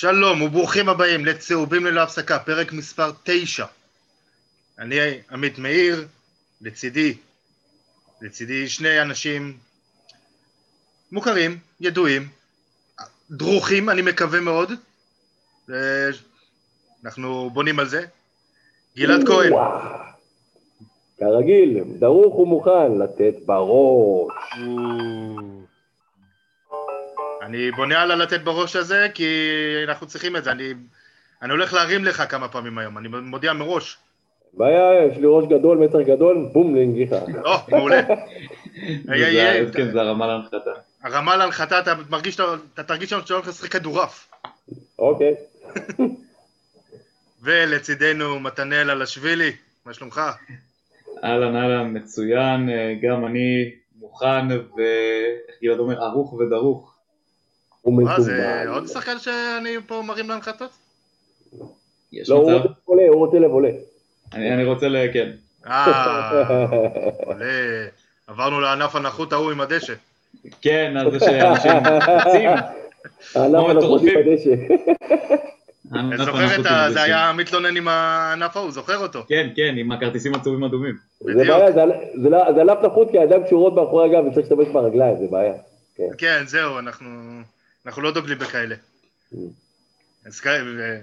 שלום וברוכים הבאים לצהובים ללא הפסקה, פרק מספר 9. אני עמית מאיר, לצידי, לצידי שני אנשים מוכרים, ידועים, דרוכים, אני מקווה מאוד. ו- אנחנו בונים על זה. גלעד כהן, כרגיל, דרוך ומוכן לתת בראש. אני בונה על הלתת בראש הזה, כי אנחנו צריכים את זה. אני, אני הולך להרים לך כמה פעמים היום, אני מודיע מראש. בעיה, יש לי ראש גדול, מצח גדול, בום, לנגיחה. או, מעולה. כן, זה הרמה להנחתה. הרמה להנחתה, אתה מרגיש, אתה תרגיש שאתה הולך לשחק כדורעף. אוקיי. ולצידנו מתנאל אלשווילי, מה שלומך? אהלן אהלן, מצוין, אה, גם אני מוכן ואיך גלעד אומר, ערוך ודרוך. הוא מה, זה. עוד שחקן שאני פה מרים להנחתות? לא, הוא? רוצה עולה, הוא רוצה לב עולה. אני אני רוצה ל... כן. אה, עולה. עברנו לענף הנחות ההוא עם הדשא. כן, אז יש אנשים רצים. הענף הנחות מטורפים. בדשא. אני זוכר את ה... זה היה מתלונן עם הענף ההוא, זוכר אותו. כן, כן, עם הכרטיסים הצהובים אדומים. זה. בעיה, זה זה לא- זה ענף נחות כי הידיים קשורות מאחורי הגב וצריך להשתמש ברגליים, זה בעיה. כן. כן, זהו, אנחנו אנחנו לא דוגלים בכאלה. ו-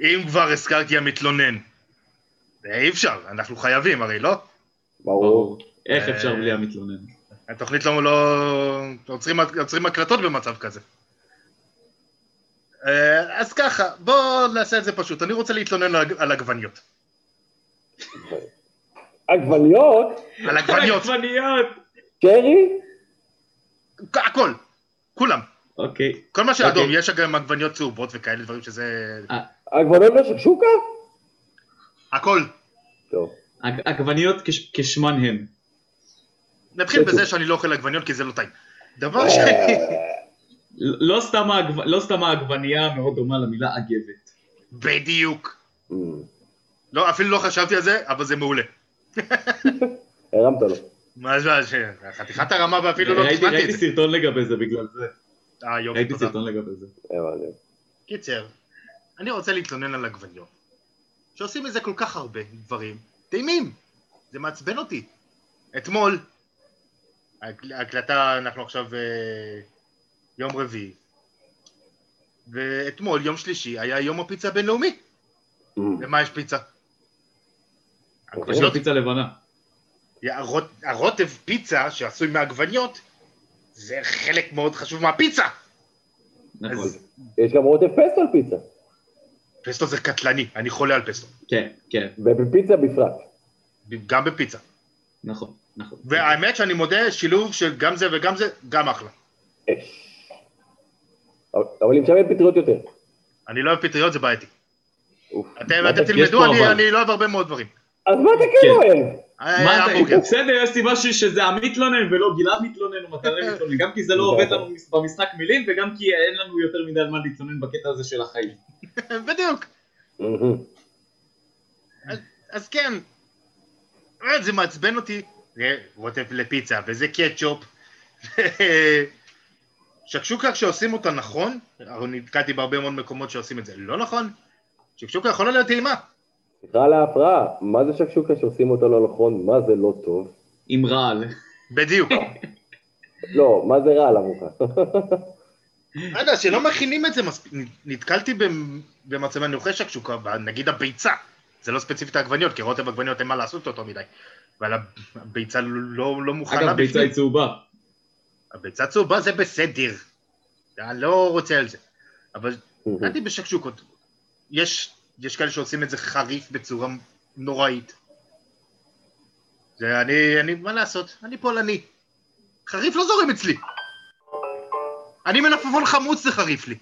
אם כבר הזכרתי המתלונן, אי אפשר, אנחנו חייבים הרי, לא? ברור. איך אה, אפשר בלי המתלונן? התוכנית לא... לא... עוצרים, עוצרים הקלטות במצב כזה. אה, אז ככה, בואו נעשה את זה פשוט. אני רוצה להתלונן על, על עגבניות. עגבניות, על עגבניות, עגבניות! שרי, הכל, כולם. אוקיי. כל מה שאדום, אוקיי. יש גם עגבניות צהובות וכאלה דברים שזה... עגבניות בשקשוקה? הכל. טוב. עג- עגבניות כש- כשמן הן. נתחיל בזה שאני לא אוכל עגבניות כי זה לא טעים. דבר שני, לא לא סתם לא סתם העגבנייה מאוד דומה למילה אגבת. בדיוק. Mm. לא, אפילו לא חשבתי על זה, אבל זה מעולה. הרמת לו. מה זה, חתיכת הרמה ואפילו לא ראיתי תכננתי את ראיתי זה. סרטון לגבי זה בגלל זה. אה, יופי, ראיתי. סרטון לגבי זה. קיצר, אני רוצה להתלונן על עגבניות. שעושים מזה כל כך הרבה דברים טעימים. זה מעצבן אותי. אתמול, ההקלטה, אנחנו עכשיו אה, יום רביעי, ואתמול, יום שלישי, היה יום הפיצה הבינלאומי. Mm. ומה יש פיצה? יש לו עגבניות. פיצה לבנה. הרוט- הרוטב פיצה שעשוי מעגבניות, זה חלק מאוד חשוב מהפיצה. נכון. אז יש גם רוטב פסטו על פיצה, פסטו זה קטלני, אני חולה על פסטו. כן, כן, ובפיצה בפרט. גם בפיצה. נכון, נכון. והאמת שאני מודה, שילוב של גם זה וגם זה, גם אחלה. אש. אבל אבל עם שמן פטריות יותר. אני לא אוהב פטריות, זה בעייתי. אתם תלמדו. אני לא אוהב הרבה מאוד דברים. אז מה אתה כן כן. אוהב? אה, מה אתה, המבורגר. בסדר, יש סיבה שזה עמית מתלונן ולא גלעד מתלונן או מתנאל מתלונן, גם כי זה לא עובד לנו במשחק מילים וגם כי אין לנו יותר מדי על מה להתלונן בקטע הזה של החיים. בדיוק. אז- אז כן, אה, זה מעצבן אותי. זה רוטב לפיצה, וזה קטשופ. שקשוקה כשעושים אותה נכון, נתקעתי בהרבה מאוד מקומות שעושים את זה לא נכון, שקשוקה יכולה להיות טעימה. סליחה על ההפרעה, מה זה שקשוקה שעושים אותו לא נכון? מה זה לא טוב? עם רעל. בדיוק. לא, מה זה רע על המוכה? לא יודע, שלא מכינים את זה מספיק. נתקלתי במ- במצב, אני אוכל שקשוקה, נגיד הביצה. זה לא ספציפית העגבניות, כי רוטב עגבניות אין מה לעשות אותו מדי. אבל הביצה לא, לא מוכנה אגב, ביצה היא צהובה. הביצה צהובה זה בסדר. אני לא רוצה על זה. אבל נתתי בשקשוקות. יש, יש כאלה שעושים את זה חריף בצורה נוראית. זה אני, אני, מה לעשות? אני פולני. חריף לא זורם אצלי. אני מלפפון חמוץ זה חריף לי.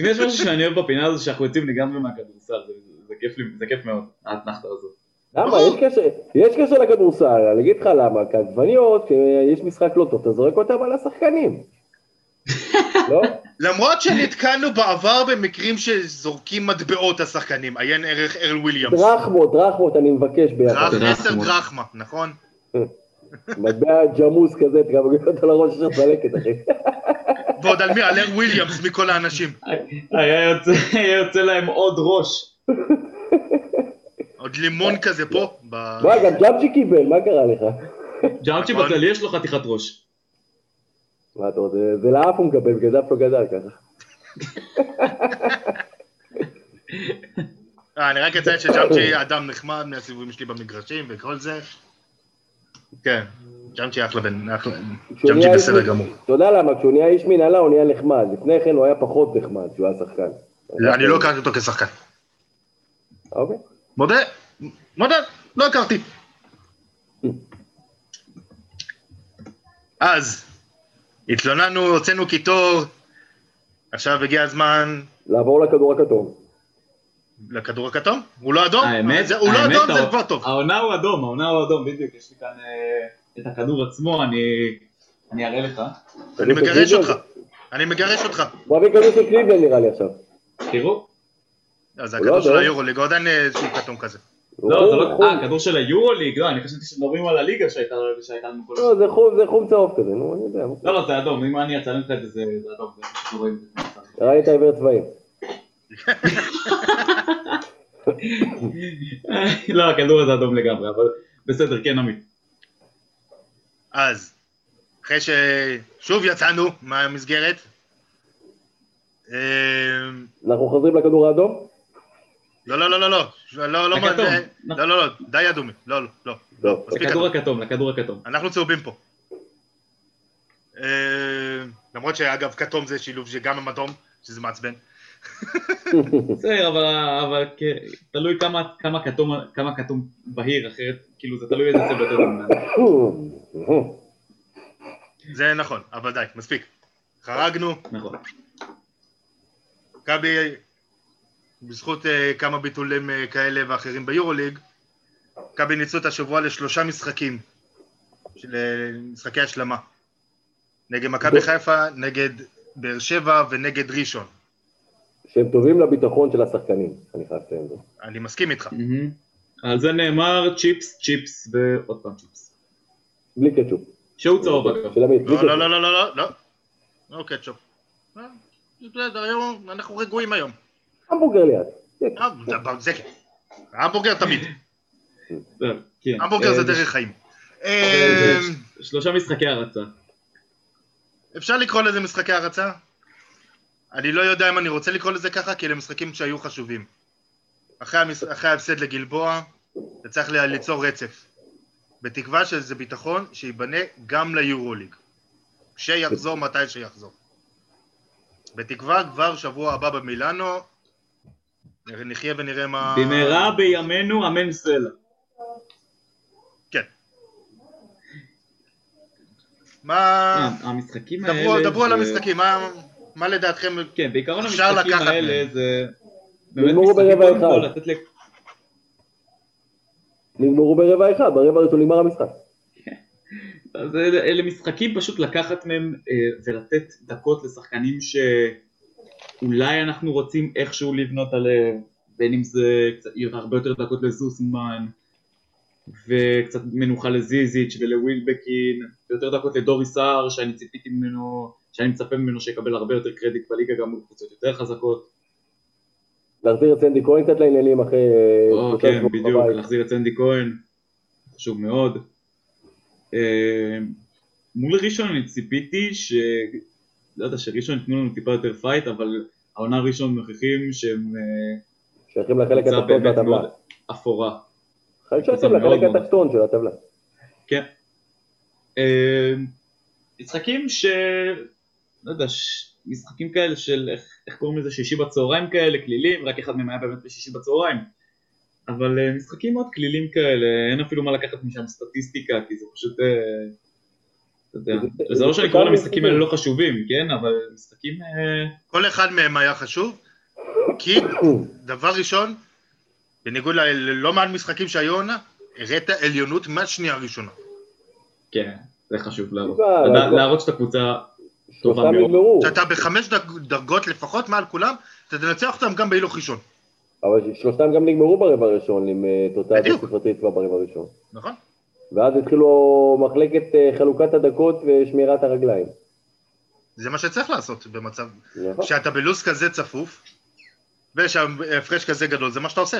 אם יש משהו שאני אוהב בפינה הזו שאנחנו יוצאים לגמרי מהכדורסל, זה- זה כיף לי, זה כיף מאוד, האתנחתה הזאת. למה? יש קשר, יש קשר לכדורסל, אני אגיד לך למה, כי עגבניות, כשיש משחק לא טוב, אתה זורק אותם על השחקנים. לא? למרות שנתקענו בעבר במקרים שזורקים מטבעות השחקנים, עיין ערך ארל וויליאמס. דרחמות, דרחמות, אני מבקש ביחד. עשר דרחמה, נכון? מטבע ג'מוס כזה, אתה גם מגיע אותו לראש של צלקת, אחי. ועוד על מי? על אר וויליאמס מכל האנשים. היה יוצא- להם עוד ראש. עוד לימון כזה פה. ב- מה, גם ג'אבג'י קיבל, מה קרה לך? ג'אמצ'י נכון. בכללי יש לו חתיכת ראש. מה אתה רוצה, זה לאף הוא מקבל, בגלל זה אף לא גדל ככה. אה, אני רק אציין שג'אמצ'י אדם נחמד מהסיבובים שלי במגרשים וכל זה. כן, ג'אמצ'י אחלה בן, אחלה, ג'אמצ'י בסדר גמור. אתה יודע למה? כשהוא נהיה איש מנהלה הוא נהיה נחמד, לפני כן הוא היה פחות נחמד כשהוא היה שחקן. לא, אני לא הכרתי אותו כשחקן. אוקיי. מודה, מודה, לא הכרתי. אז, התלוננו, הוצאנו קיטור, עכשיו הגיע הזמן לעבור לכדור הכתום. לכדור הכתום? הוא לא אדום? האמת, זה- הוא לא האמת, אדום, זה הא- כבר טוב. העונה הוא אדום, העונה הוא אדום, בדיוק, יש לי כאן אה, את הכדור עצמו, אני אני אראה לך. אני מגרש אותך. אני מגרש אותך. הוא מביא כדור של קליבלנד נראה לי עכשיו. תראו. לא, זה הוא הכדור לא של. היורוליג, עוד אין אה, איזשהו כתום כזה. לא, זה לא... חום. אה, כדור של היורוליג, לא, אני חשבתי שמדברים על הליגה שהייתה שהייתה לנו כל לא, זה חום, זה חום צהוב כזה, נו, אני יודע. לא, לא, זה אדום, אם אני אצלם לך את זה, זה אדום, לא. ראית עיוור צבעים. לא, הכדור הזה אדום לגמרי, אבל בסדר, כן, עמית. אז, אחרי ששוב יצאנו מהמסגרת, אה, אנחנו חוזרים לכדור האדום? לא, לא, לא, לא, לא, לא, לא. זה- לא, לא, לא, די אדומי, לא, לא, לא, לא. לכדור אדום. הכתום, לכדור הכתום. אנחנו צהובים פה. אה, למרות שאגב, כתום זה שילוב שגם עם אדום, שזה מעצבן. בסדר, אבל, תלוי כמה, כתום, כמה כתום בהיר, אחרת, כאילו, זה תלוי איזה צבע אתה. זה נכון, אבל די, מספיק. חרגנו, נכון. מכבי, בזכות אה, כמה ביטולים אה, כאלה ואחרים ביורוליג, מכבי ניצלו את השבוע לשלושה משחקים, של אה, משחקי השלמה. נגד מכבי חיפה, נגד באר שבע ונגד ראשון. שהם טובים לביטחון של השחקנים, אני חייב לציין זאת. אני מסכים איתך. על זה נאמר צ'יפס, צ'יפס ועוד פעם צ'יפס. בלי קטשופ. שהוא צהוב אגב. לא, לא. לא, לא, לא, לא, לא. לא קטשופ. אה, בסדר, היום אנחנו רגועים היום. המבורגר ליד. אה, זה- כן. המבורגר תמיד. כן. המבורגר זה אה, דרך חיים. אה, שלושה משחקי הרצה. אפשר לקרוא לזה משחקי הרצה? אני לא יודע אם אני רוצה לקרוא לזה ככה, כי אלה משחקים שהיו חשובים. אחרי ההפסד לגלבוע, אתה צריך ליצור רצף. בתקווה שזה ביטחון שייבנה גם ליורוליג. כשיחזור, מתי שיחזור. בתקווה כבר שבוע הבא במילאנו, נחיה ונראה מה... במהרה בימינו אמן סלע. כן. מה... אה, המשחקים האלה... דברו, על המשחקים, מה, מה לדעתכם? כן, בעיקרון אפשר המשחקים לקחת האלה. זה... באמת נגמרו משחקים ברבע קודם כל אחד. לתת ל... נגמרו ברבע אחד, ברבע הראשון נגמר המשחק. אז אלה, אלה משחקים פשוט לקחת מהם אה, ולתת דקות לשחקנים שאולי אנחנו רוצים איכשהו לבנות עליהם, בין אם זה קצת, הרבה יותר דקות לזוסמן, וקצת מנוחה לזיזיץ' ולווילבקין, ויותר דקות לדוריס סער שאני ציפיתי ממנו, שאני מצפה ממנו שיקבל הרבה יותר קרדיט בליגה גם מול קבוצות יותר חזקות. להחזיר את סנדי כהן קצת לעניינים אחרי... אה, או, כן, בדיוק, בבית. להחזיר את סנדי כהן, חשוב מאוד. אה, מול ראשון אני ציפיתי ש... לא יודע, שראשון ייתנו לנו טיפה יותר פייט, אבל העונה ראשון מוכיחים שהם אה, שייכים לחלק התחתון של הטבלה. אפורה. שייכים קבוצה מאוד לחלק התחתון של הטבלה. כן. אה, משחקים ש... לא יודע. משחקים כאלה של איך, איך קוראים לזה, שישי בצהריים כאלה, כלילים, רק אחד מהם היה באמת בשישי בצהריים. אבל אה, משחקים מאוד כלילים כאלה, אין אפילו מה לקחת משם סטטיסטיקה, כי זה פשוט... אה, אתה יודע, זה- לא שאני קורא למשחקים האלה. לא חשובים, כן? אבל משחקים... אה, כל אחד מהם היה חשוב, כי דבר ראשון, בניגוד ללא מעט משחקים שהיו עונה, הראת עליונות מהשנייה הראשונה. כן, זה חשוב להראות. להראות שאתה קבוצה טובה מאוד. שאתה בחמש דרג- דרגות לפחות מעל כולם, אתה תנצח אותם גם בהילוך ראשון, אבל שלושתם גם נגמרו ברבע הראשון עם אה, תוצאה כבר ברבע הראשון. נכון? ואז התחילו מחלקת אה, חלוקת הדקות ושמירת הרגליים. זה מה שצריך לעשות במצב... נכון. כשאתה בלו"ז כזה צפוף, ושההפרש כזה גדול, זה מה שאתה עושה.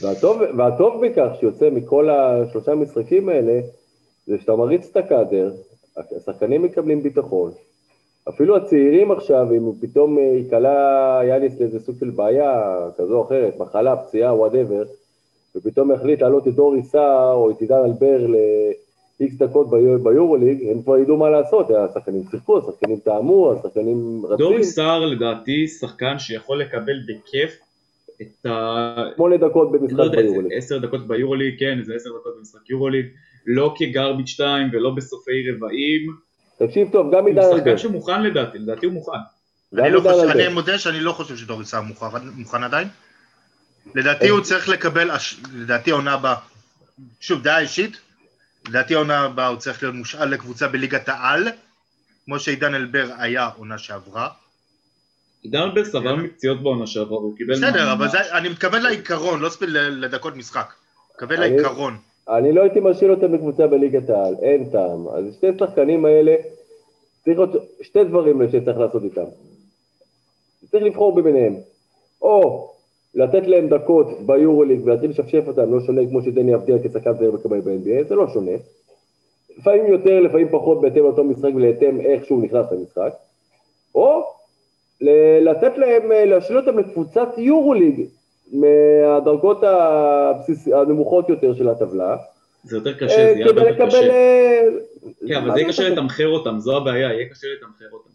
והטוב, והטוב בכך שיוצא מכל השלושה משחקים האלה, זה שאתה מריץ את הקאדר, השחקנים מקבלים ביטחון. אפילו הצעירים עכשיו, אם פתאום אה, ייקלע יאניס לאיזה סוג של בעיה כזו או אחרת, מחלה, פציעה, whatever, ופתאום יחליט להעלות את אורי סער או את עידן אלבר ל-X דקות ביו- ביורוליג, הם כבר ידעו מה לעשות, השחקנים שיחקו, השחקנים טעמו, השחקנים רצים, דורי סער לדעתי שחקן שיכול לקבל בכיף את ה... שמונה דקות במשחק לא ביורוליג. עשר דקות ביורוליג, כן, איזה עשר דקות במשחק יורוליג, לא כגרביץ' 2 ולא בסופי רבעים, תקשיב טוב, גם הוא עידן אלבר, שחקן שמוכן לדעתי, לדעתי הוא מוכן. אני לא חושב-. אני מודה שאני לא חושב שדורי סער מוכן מוכן עדיין. לדעתי הוא צריך לקבל, לדעתי העונה הבאה, שוב, דעה אישית, לדעתי העונה הבאה הוא צריך להיות מושאל לקבוצה בליגת העל, כמו שעידן אלבר היה עונה שעברה. עידן אלבר סבל מפציעות בעונה שעברה, הוא קיבל... בסדר. אבל אני מתכוון לעיקרון, לא ספיל לדקות משחק. מתכוון לעיקרון. אני לא הייתי משאיר אותם בקבוצה בליגת העל, אין טעם. אז שתי השחקנים האלה, צריך להיות שתי דברים שצריך לעשות איתם. צריך לבחור ביניהם. או לתת להם דקות ביורוליג ולהתחיל לשפשף אותם, לא שונה כמו שדני אבדיה כשחקן זהיר מקבל ב-NBA, זה לא שונה. לפעמים יותר, לפעמים פחות, בהתאם לאותו משחק ולהתאם איך שהוא נכנס למשחק. או לתת להם, אה, להשאיר אותם לקבוצת יורוליג מהדרגות הבסיס, הנמוכות יותר של הטבלה. זה יותר קשה, אה, זה יהיה הרבה כדי יותר. קשה. אה, כן, אבל זה יהיה זה קשה? לתמחר אותם, זו הבעיה, יהיה קשה לתמחר אותם.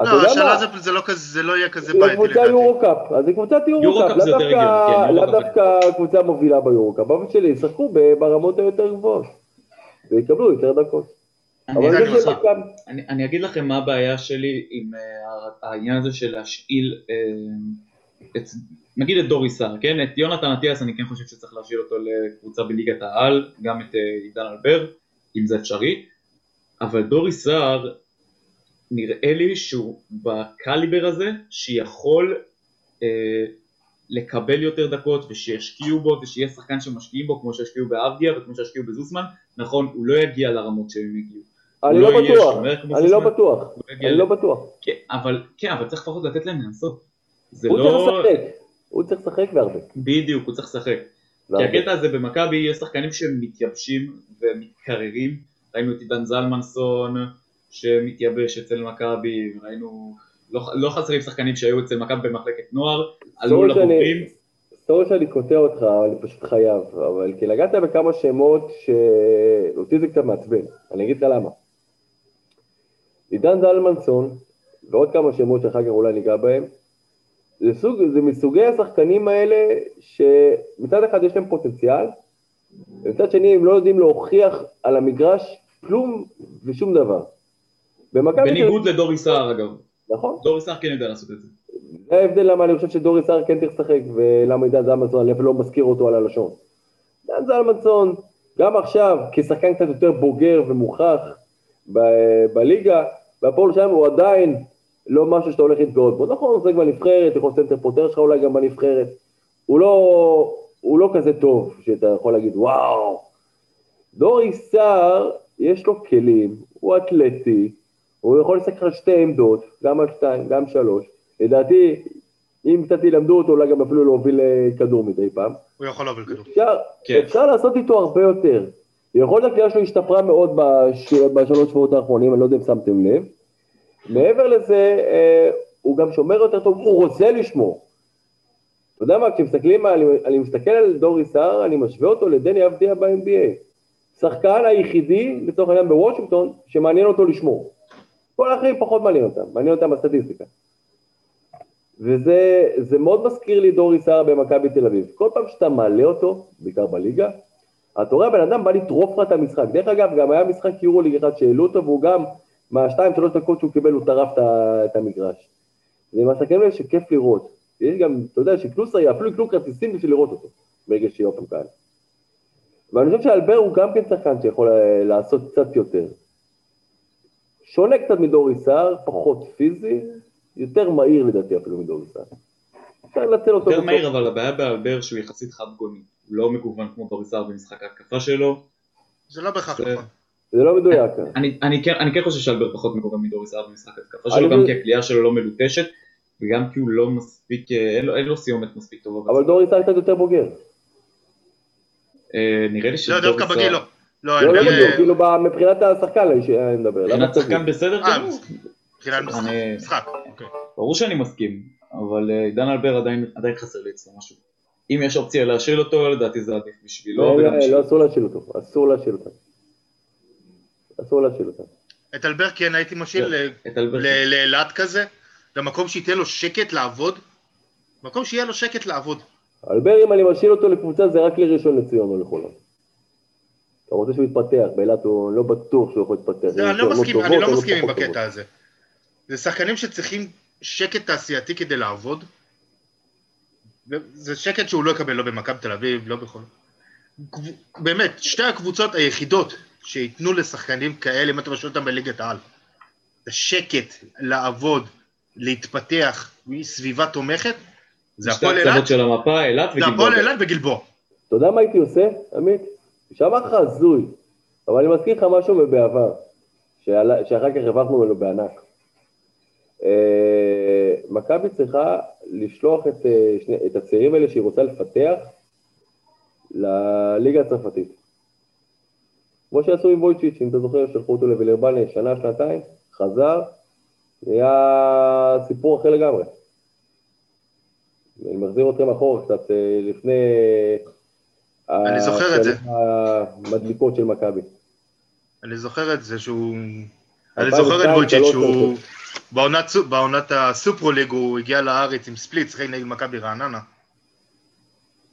לא, מה? זה- זה לא כזה, זה לא יהיה כזה בעייתי לדעתי. יורו-קאפ, אז זה קבוצת יורו-קאפ, זה לאו דווקא- כן. דווקא קבוצה מובילה ביורו-קאפ, באופן שלי ישחקו ברמות היותר גבוהות, ויקבלו יותר דקות. אני זה זה אגיד לכם מה הבעיה שלי עם uh, העניין הזה של להשאיל, את, נגיד את דורי סער, כן? את יונתן אטיאס אני כן חושב שצריך להשאיל אותו לקבוצה בליגת העל, גם את uh, עידן אלבר, אם זה אפשרי, אבל דורי סער, נראה לי שהוא בקליבר הזה, שיכול uh, לקבל יותר דקות ושישקיעו בו ושיהיה שחקן שמשקיעים בו כמו שהשקיעו באבדיה וכמו שהשקיעו בזוסמן, נכון, הוא לא יגיע לרמות שהם הגיעו. אני לא לא בטוח, אני לא. בטוח, יגיע אני לא בטוח. כן, אבל, כן, אבל צריך לפחות לתת להם לנסות. זה הוא לא... צריך לשחק, הוא צריך לשחק והרבה. בדיוק, הוא צריך לשחק. כי. הקטע הזה במכבי, יש שחקנים שמתייבשים ומתקררים. ראינו את עידן זלמנסון שמתייבש אצל מכבי, ראינו... לא, לא חסרים שחקנים שהיו אצל מכבי במחלקת נוער, עלו לבוגרים. סורי שאני קוטע אותך, אני פשוט חייב, אבל כי נגעת בכמה שמות שאותי זה קצת מעצבן, אני אגיד לך למה. עידן זלמנסון, ועוד כמה שמות שאחר כך אולי ניגע בהם, זה, סוג, זה מסוגי השחקנים האלה שמצד אחד יש להם פוטנציאל, ומצד שני הם לא יודעים להוכיח על המגרש כלום ושום דבר. בניגוד לדורי סער אגב. נכון, דורי סער כן יודע לעשות את זה. זה ההבדל למה אני חושב שדורי סער כן צריך לשחק, ולמה עידן זלמנסון, אני לא מזכיר אותו על הלשון. עידן זלמנסון, גם עכשיו, כשחקן קצת יותר בוגר ומוכח ב- בליגה, והפועל שם הוא עדיין לא משהו שאתה הולך להתגאות בו. נכון, זה כבר נבחרת, יכול סנטר פוטר שלך אולי גם בנבחרת. הוא לא, הוא לא כזה טוב, שאתה יכול להגיד, וואו. דורי סער, יש לו כלים, הוא אתלטי, הוא יכול לשחק על שתי עמדות, גם על שתיים, גם שלוש. לדעתי, אם קצת ילמדו אותו, אולי גם אפילו להוביל אה, כדור מדי פעם. הוא יכול להוביל כדור. אפשר, כן. אפשר לעשות איתו הרבה יותר. יכול להיות הקריאה שלו השתפרה מאוד בש... בשלוש שבועות האחרונים, אני לא יודע אם שמתם לב. מעבר לזה, אה, הוא גם שומר יותר טוב, הוא רוצה לשמור. אתה יודע מה, כשמסתכלים, אני, אני מסתכל על דורי סער, אני משווה אותו לדני אבדיה ב-NBA. שחקן היחידי, לצורך העניין בוושינגטון, שמעניין אותו לשמור. כל האחרים פחות מעניין אותם, מעניין אותם הסטטיסטיקה. וזה זה מאוד מזכיר לי דורי סער במכבי תל אביב. כל פעם שאתה מעלה אותו, בעיקר בליגה, אתה רואה בן אדם בא לטרוף לך את המשחק. דרך אגב, גם היה משחק יורוליג אחד שהעלו אותו, והוא גם, מהשתיים, שלוש דקות שהוא קיבל, הוא טרף את המגרש. זה מהשחקנים האלה שכיף לראות. יש גם, אתה יודע, שקלוסר, אפילו יקנו כרטיסים בשביל לראות אותו, ברגע שיהיה אופן כאן. ואני חושב שאלבר הוא גם כן שחקן שיכול אה, לעשות קצת יותר. שונה קצת מדורי סער, פחות פיזי, יותר מהיר לדעתי אפילו מדורי סער. אפשר לנצל אותו. יותר מהיר, אבל הבעיה באלבר שהוא יחסית חד גוני. הוא לא מגוון כמו דורי סער במשחק ההתקפה שלו. זה לא בהכרח זה- נכון. זה לא מדויק. אני, אני, כן, אני כן חושב שאלברט פחות מקורב מדורי סער במשחק התקפה אני שלו, גם. כי הקליעה שלו לא מלוטשת, וגם כי הוא לא מספיק, אה, אין לו, אין לו סיומת מספיק טובה. אבל דורי סער קצת יותר בוגר. אה, נראה לי לא, שדורי דווקא סער- בגיל לא. לא, לא, לא כאילו ב- מבחינת השחקן אני מדבר. מבחינת שחקן בסדר גמור. מבחינת משחק. אוקיי. ברור שאני מסכים, אבל אה, עידן אלבר עדיין, עדיין חסר לי אצלו משהו. אם יש אופציה להשאיל אותו, לדעתי זה עדיף בשבילו. לא, לא, לא, אסור להשאיל אותו, אסור להשאיל אותו. אסור להשאיל אותו. את אלבר כן הייתי משאיל אלבר. ל- לאילת כזה, למקום שייתן לו שקט לעבוד, מקום שיהיה לו שקט לעבוד. אלבר, אם אני משאיל אותו לקבוצה, זה רק לראשון לציון או לחולון. אתה רוצה שהוא יתפתח, באילת הוא לא בטוח שהוא יכול להתפתח. זה, אני הוא לא מסכים, אני לא מסכים עם הקטע. הזה. זה שחקנים שצריכים שקט תעשייתי כדי לעבוד. זה שקט שהוא לא יקבל לא במכבי תל אביב, לא בכל... באמת, שתי הקבוצות היחידות שייתנו לשחקנים כאלה, אם אתה משאיר אותם בליגת העל. זה שקט, לעבוד, להתפתח, סביבה תומכת, זה שתי הפועל אילת, זה. הפועל אילת וגלבוע. אתה יודע מה הייתי עושה, עמית? שמע לך הזוי, אבל אני מזכיר לך משהו מבעבר, שאחר כך הרווחנו ממנו בענק. אה, מכבי צריכה לשלוח את, אה, את הצעירים האלה שהיא רוצה לפתח לליגה הצרפתית. כמו שעשו עם וויצ'יץ', אם אתה זוכר, שלחו אותו לווילרבן שנה, שנתיים, חזר, נהיה סיפור אחר לגמרי. אני מחזיר אתכם אחורה קצת, אה, לפני... אני זוכר את זה. המדליקות של מכבי. אני זוכר את זה שהוא... אני 2002, זוכר את שלוש שהוא... בעונת, סו- בעונת הסופרוליג הוא הגיע לארץ עם ספליט, שיחק נגד מכבי רעננה.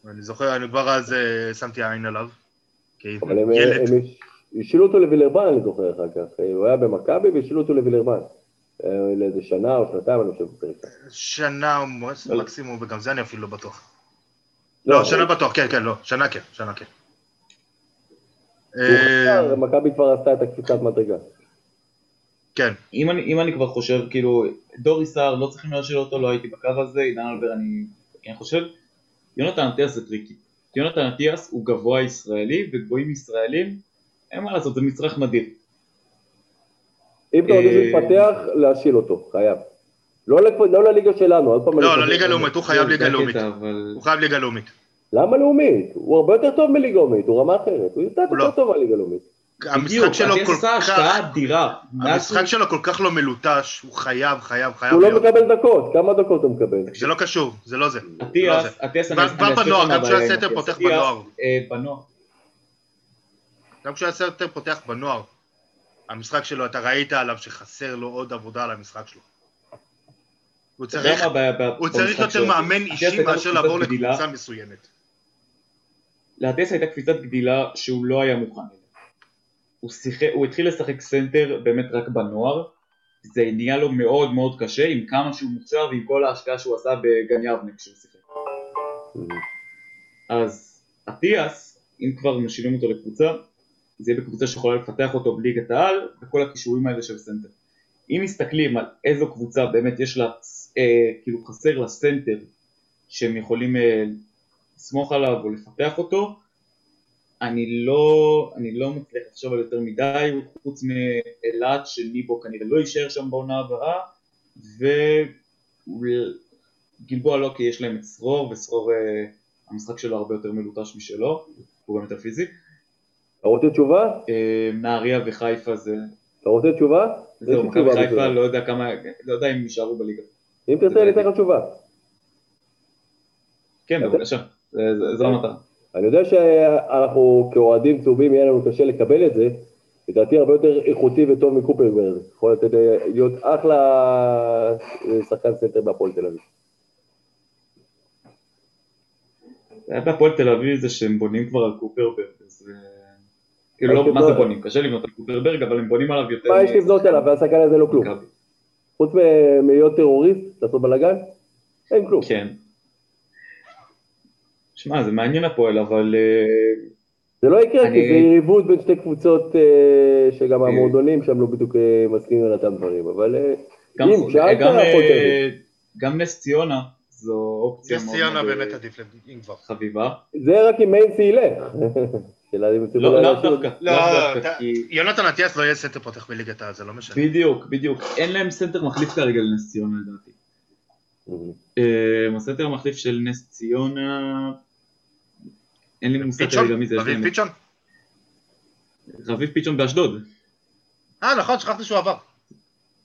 ואני זוכר, אני כבר אז אה, שמתי עין עליו. אבל הם, ילד. הם הש- השילו אותו לווילרבן, אני זוכר אחר כך. הוא היה במכבי והשילו אותו לווילרבן. אה, לאיזה שנה או שנתיים, אני חושב. שנה. מקסימום, וגם זה אני אפילו לא בטוח. לא, שנה בטוח, כן, כן, לא, שנה כן, שנה כן. אה, מכבי כבר עשתה את הקפיצת מדרגה. כן, אם אני, אם אני כבר חושב, כאילו, דורי סער, לא צריכים להשאיר אותו, לא הייתי בקו הזה, עידן אלבר, אני כן חושב. יונתן אטיאס זה טריקי. יונתן אטיאס הוא גבוה ישראלי, וגבוהים ישראלים, אין מה לעשות, זה מצרך נדיר. אם אתה רוצה אה, יתפתח, להשיל אותו, חייב. לא לא לליגה שלנו, עוד פעם. לא. לליגה לאומית, הוא חייב ליגה לאומית. הוא חייב ליגה לאומית. למה לאומית? הוא הרבה יותר טוב מליגה לאומית, הוא רמה אחרת. הוא יותר לא. טוב מהליגה לאומית. המשחק שלו כל כך... המשחק שלו כל כך לא מלוטש, הוא חייב, חייב, חייב הוא לא. מקבל דקות, כמה דקות הוא מקבל? זה לא קשור, זה לא זה. זה לא אטיאס, זה. אטיאס, אסביר בנוער, גם כשהוא היה אטיאס. פותח בנוער. אה, בנוער. גם כשהוא היה סרטר פותח בנוער, המשחק שלו, אתה ראית עליו שחסר לו עוד עבודה על המשחק שלו. הוא צריך, הוא צריך יותר? מאמן אישי מאשר לעבור. לקבוצה מסוימת. לאטיאס הייתה קפיצת גדילה שהוא לא היה מוכן אליה. הוא, שיחק, הוא התחיל לשחק סנטר באמת רק בנוער, זה נהיה לו מאוד מאוד קשה עם כמה שהוא מוכשר ועם כל ההשקעה שהוא עשה בגן יבנה כשהוא שיחק. אז אטיאס, אם כבר משאירים אותו לקבוצה, זה יהיה בקבוצה שיכולה לפתח אותו בליגת העל וכל הכישורים האלה של סנטר. אם מסתכלים על איזו קבוצה באמת יש לה, כאילו חסר לה סנטר שהם יכולים אה, לסמוך עליו או לפתח אותו, אני לא, אני לא מצליח לחשוב על יותר מדי, חוץ מאילת שניבו כנראה לא יישאר שם בעונה הבאה, וגלבוע לא כי יש להם את סרור, וסרור אה, המשחק שלו הרבה יותר מלוטש משלו, הוא גם יותר פיזי. אתה רוצה תשובה? אה, נהריה וחיפה זה, אתה רוצה תשובה? זהו, מכבי חיפה. לא יודע כמה, לא יודע אם יישארו בליגה. אם תרצה אני אתן לך תשובה. כן, בבקשה, זו המטרה. אני יודע שאנחנו כאוהדים צהובים יהיה לנו קשה לקבל את זה, לדעתי הרבה יותר איכותי וטוב מקופרברג, יכול לתת להיות אחלה אה, שחקן סנטר בהפועל תל אביב. היה בהפועל תל אביב זה שהם בונים כבר על קופרברג, אז... אה, כאילו לא, מה זה לא- בונים? קשה לבנות על קופרברג, אבל הם בונים עליו יותר... מה יש לבנות עליו והשחקן הזה לא כלום. חוץ מלהיות טרוריסט, לעשות בלאגן, אין כלום. כן. שמע, זה מעניין הפועל, אבל... אה, זה לא יקרה כי אני- זה יריבות בין שתי קבוצות אה, שגם אה. המועדונים שם לא בדיוק מסכימים על אותם דברים, אבל גם, אם שאלת, גם. גם נס ציונה, זו אופציה נס מאוד ציונה מאוד באמת עדיף אם כבר. חביבה. זה רק אם מיינסי ילך. שאלה אם יצליחו לא, דווקא, לא, כי יונתן אטיאס לא יהיה סנטר פותח בליגת העל, זה לא משנה. בדיוק, בדיוק, אין להם סנטר מחליף כרגע לנס ציונה לדעתי. אה, הסנטר המחליף של נס ציונה, אין לי מושג? כרגע מי זה, רביב להם- פיצ'ון? רביב פיצ'ון באשדוד, אה, נכון, שכחתי שהוא עבר.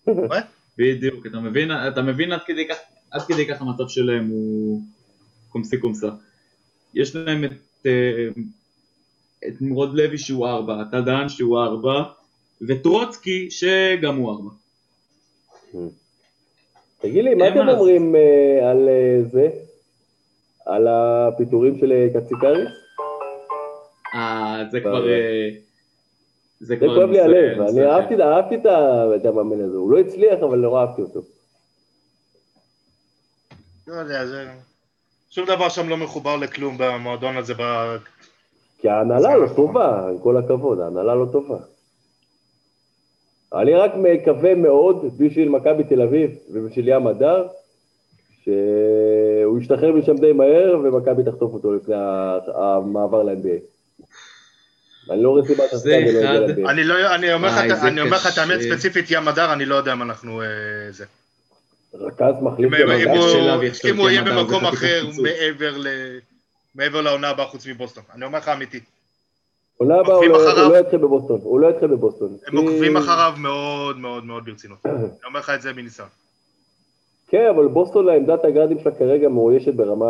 רואה? בדיוק, אתה מבין, אתה מבין עד כדי כך, עד כדי כך המצב שלהם הוא comme ci comme ça. יש להם את, אה, את נמרוד לוי שהוא ארבע, טל דהן שהוא ארבע, וטרוצקי שגם הוא ארבע. תגיד לי, מה אתם. אומרים אה, על אה, זה? על הפיטורים של אה, קציקריס? אה, זה לא, כבר... לא. זה כואב לי הלב, אני. אהבתי את את המאמן הזה, הוא לא הצליח, אבל נורא אהבתי אותו. לא יודע, זה... שום דבר שם לא מחובר לכלום במועדון הזה. כי ההנהלה לא נכון. טובה, עם כל הכבוד, ההנהלה לא טובה. אני רק מקווה מאוד בשביל מכבי תל אביב ובשביל ים הדר, שהוא ישתחרר משם די מהר ומכבי תחטוף אותו לפני המעבר ל-NBA. אני לא רואה סיבה זה שהשחקן הזה לא אחד. אני לא, אני אומר לך, את- זה אני אומר לך את האמת. ספציפית ים הדר, אני לא יודע אם אנחנו... אה, זה. רכז מחליף ים הדר. אם הוא יהיה במקום אחר. מעבר ל- מעבר לעונה הבאה חוץ מבוסטון. אני אומר לך אמיתי. עונה הבאה הוא עוקבים לא- אחריו? הוא לא יתחיל בבוסטון, הוא לא יתחיל בבוסטון. הם עוקבים כי- אחריו מאוד מאוד מאוד ברצינות. אני אומר לך את זה מניסיון. כן, אבל בוסטון, עמדת הגארדים שלה כרגע מאוישת ברמה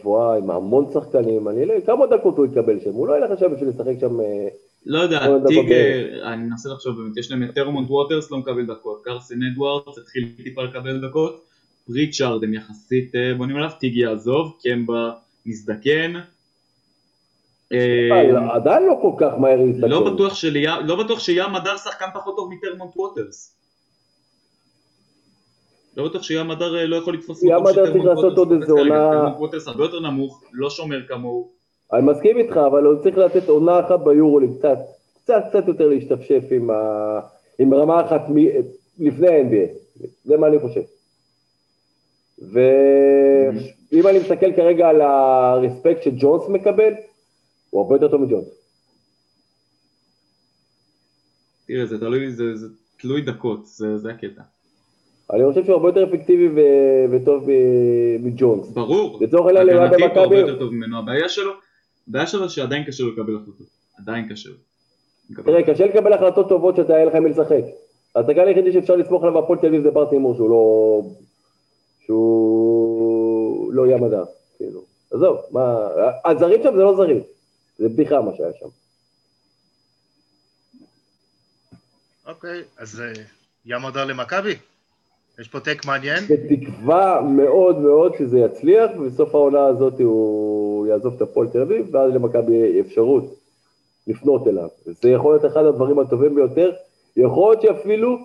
גבוהה, עם המון שחקנים. אני לא... כמה דקות הוא יקבל שם? הוא לא ילך לשם בשביל לשחק שם... אה, לא יודע, טיג. אה, אני מנסה לחשוב באמת, יש להם את טרמונט ווטרס לא מקבל דקות, קרסן אדוארדס התחיל טיפה לקבל דקות, פריצ'ארד הם יחסית אה, בונים עליו, טיג יעזוב, קמבה מזדקן, אה, אבל עדיין לא כל כך מהר להסתכל. לא בטוח שליה- לא בטוח שים הדר שחקן פחות טוב מטרמונט ווטרס. לא בטוח שים הדר אה, לא יכול לתפוס ים מקום הדר שטרמונט צריך לעשות ווטרס עוד איזה כרגע. עונה- טרמונט ווטרס הרבה יותר נמוך, לא שומר כמוהו. אני מסכים איתך, אבל הוא צריך לתת עונה אחת ביורוליג, קצת, קצת, קצת יותר להשתפשף עם, ה... עם רמה אחת מ... לפני ה-NBA. זה מה אני חושב. ואם אני מסתכל כרגע על הרספקט שג'ונס מקבל, הוא הרבה יותר טוב מג'ונס. תראה, זה תלוי, זה זה תלוי דקות, זה זה הקטע. אני חושב שהוא הרבה יותר אפקטיבי ו- וטוב מג'ונס. ברור, לצורך העניין, לבד הגנתית הוא הרבה במכבי- יותר טוב ממנו, הבעיה שלו, הבעיה שלו שעדיין קשה לו לקבל החלטות, עדיין קשה לו. תראה, קשה לקבל החלטות טובות שאתה היה לך מי לשחק. השחקן היחידי שאפשר לסמוך עליו בהפועל תל אביב זה בר תימור, שהוא לא... שהוא לא ים מדע, כאילו. עזוב, מה... הזרים שם זה לא זרים. זה בדיחה מה שהיה שם. אוקיי, אז אה, ים הדר למכבי? יש פה טק מעניין. בתקווה מאוד מאוד שזה יצליח, ובסוף העונה הזאת הוא יעזוב את הפועל תל אביב, ואז למכבי יהיה אפשרות לפנות אליו. זה יכול להיות אחד הדברים הטובים ביותר. יכול להיות שאפילו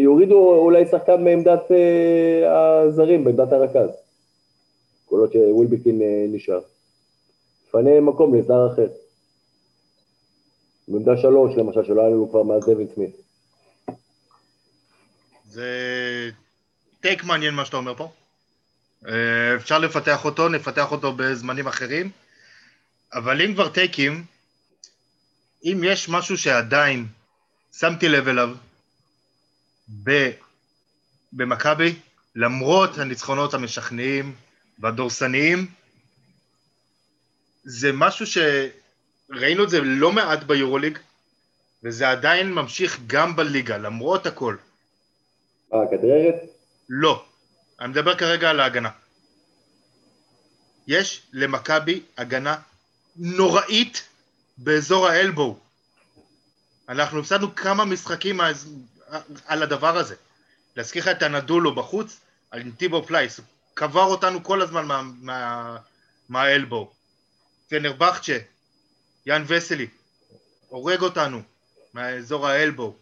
יורידו אולי שחקן מעמדת אה, הזרים, בעמדת הרכז. כל עוד שווילבקין אה, נשאר. תפנה מקום לזר אחר. בעמדה שלוש, למשל, שלא היה לנו כבר מאז דווין סמית. זה טייק מעניין מה שאתה אומר פה. אה, אפשר לפתח אותו, נפתח אותו בזמנים אחרים, אבל אם כבר טייקים, אם יש משהו שעדיין שמתי לב אליו במכבי, למרות הניצחונות המשכנעים והדורסניים, זה משהו שראינו את זה לא מעט ביורוליג, וזה עדיין ממשיך גם בליגה, למרות הכל. אה, כדררת? לא. אני מדבר כרגע על ההגנה. יש למכבי הגנה נוראית באזור ה elbow. אנחנו הפסדנו כמה משחקים על הדבר הזה. להזכיר לך את הנדולו בחוץ, על טיבור פלייס, הוא קבר אותנו כל הזמן מה, מה, מהאלבו. פנרבכצ'ה, יאן וסלי, הורג אותנו מהאזור האלבו.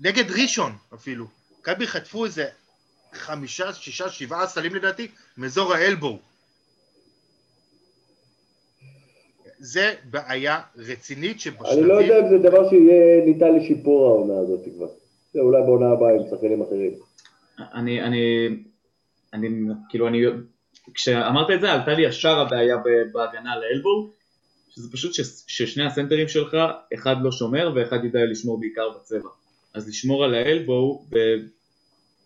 נגד ראשון אפילו. מכבי חטפו איזה חמישה, שישה, שבעה סלים לדעתי מאזור האלבו. זה בעיה רצינית שבשלבים... אני לא יודע אם זה דבר שיהיה ניתן לשיפור העונה הזאת כבר. זה אולי בעונה הבאה עם שחקנים אחרים. אני, אני, אני, כאילו אני, כשאמרת את זה עלתה לי ישר הבעיה בהגנה על ה elbow, שזה פשוט ש, ששני הסנטרים שלך, אחד לא שומר ואחד ידע לשמור בעיקר בצבע. אז לשמור על ה elbow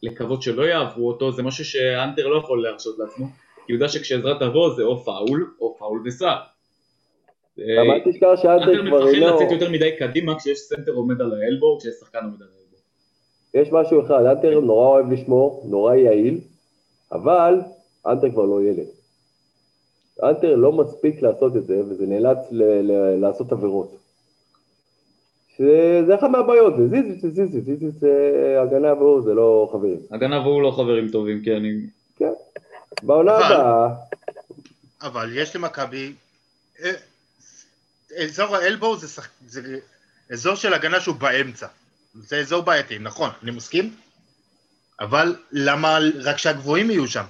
ולקוות שלא יעברו אותו, זה משהו שאנטר לא יכול להרשות לעצמו, כי הוא יודע שכשעזרה תבוא זה או פאול, או פאול וסל. גם אל תשכח שאנטר אנטר כבר מפחד אינו... לצאת יותר מדי קדימה כשיש סנטר עומד על ה elbow, כשיש שחקן עומד על ה elbow. יש משהו אחד, אנטר נורא אוהב לשמור, נורא יעיל, אבל אנטר כבר לא ילד. אנטר לא מספיק לעשות את זה, וזה נאלץ ל- ל- לעשות עבירות. שזה אחת מהבעיות, זה זיזיץ' זה זיזיץ', זיזיץ' זה הגנה והוא, זה לא חברים. הגנה והוא לא חברים טובים, כי אני... כן. בעונה הבאה, אבל יש למכבי, אה, אזור האלבו זה, שח... זה אזור של הגנה שהוא באמצע. זה אזור בעייתי, נכון, אני מסכים, אבל למה רק שהגבוהים יהיו שם?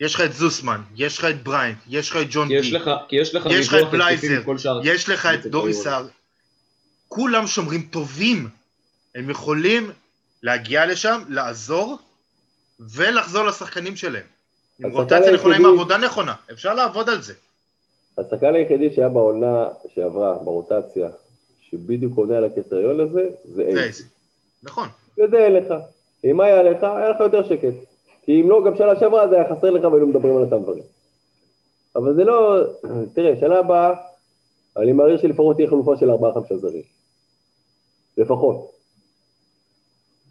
יש לך את זוסמן, יש לך את בריינט, יש לך את ג'ון כי יש די, לך, יש לך יש לך את בלייזר. יש לך את קבוצות דוריס היורו. הר, כולם שומרים טובים, הם יכולים להגיע לשם, לעזור, ולחזור לשחקנים שלהם. עם רוטציה נכונה, עם עבודה נכונה, אפשר לעבוד על זה. השחקן היחידי שהיה בעונה שעברה, ברוטציה, שבדיוק עונה על הקריטריון הזה, זה זה אייס. איזה. נכון. וזה אין לך. אם היה לך, היה לך יותר שקט. כי אם לא, גם שנה שעברה זה היה חסר לך והיינו מדברים על אותם דברים. אבל זה לא... תראה, שנה הבאה, אני מעריך שלפחות תהיה חלופה של ארבעה-חמישה זרים. לפחות.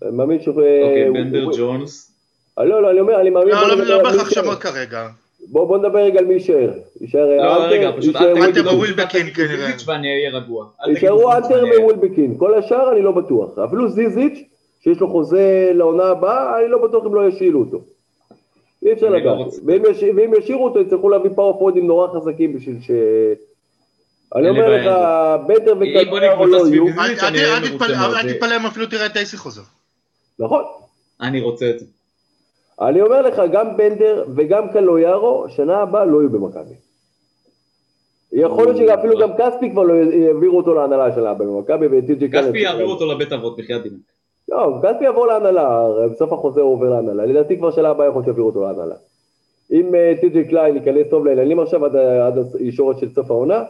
אני מאמין ש... אוקיי, הוא- בנדר ג'ונס. אה, לא, לא, אני אומר, אני מאמין... לא, לא, לא בהכרח. שמות כרגע. בוא בוא נדבר רגע על מי יישאר. יישאר לא, רגע, פשוט יישאר אל אנטר תגידו ווילבקין. כנראה. זיזיץ' ואני אהיה רגוע. יישארו אהיה- וווילבקין. כל השאר אני לא בטוח. אפילו זיזיץ', שיש לו חוזה לעונה הבאה, אני לא בטוח אם לא ישאילו אותו. אי אפשר לא לדעת. ואם יש- ואם ישאירו אותו, יצטרכו להביא פאור פורדים נורא חזקים בשביל ש... אני אומר לך, וקלטר קבוצה לא יהיו. אל- תתפלא אם אפילו תראה את טייסי חוזר. נכון. אני רוצה את זה. אני אומר לך, גם בנדר וגם קלויארו, שנה הבאה לא יהיו במכבי. יכול להיות שאפילו גם כספי כבר לא יעבירו אותו להנהלה שלה במכבי וטי.ג'י כספי יעביר אותו לבית אבות בחייאת דין. לא, כספי יבוא להנהלה, בסוף החוזה הוא עובר להנהלה. לדעתי כבר שנה הבאה יכול שיעבירו אותו להנהלה. אם אה, טי.ג'י קליין ייכנס טוב לעניינים עכשיו עד, הישורת של סוף העונה,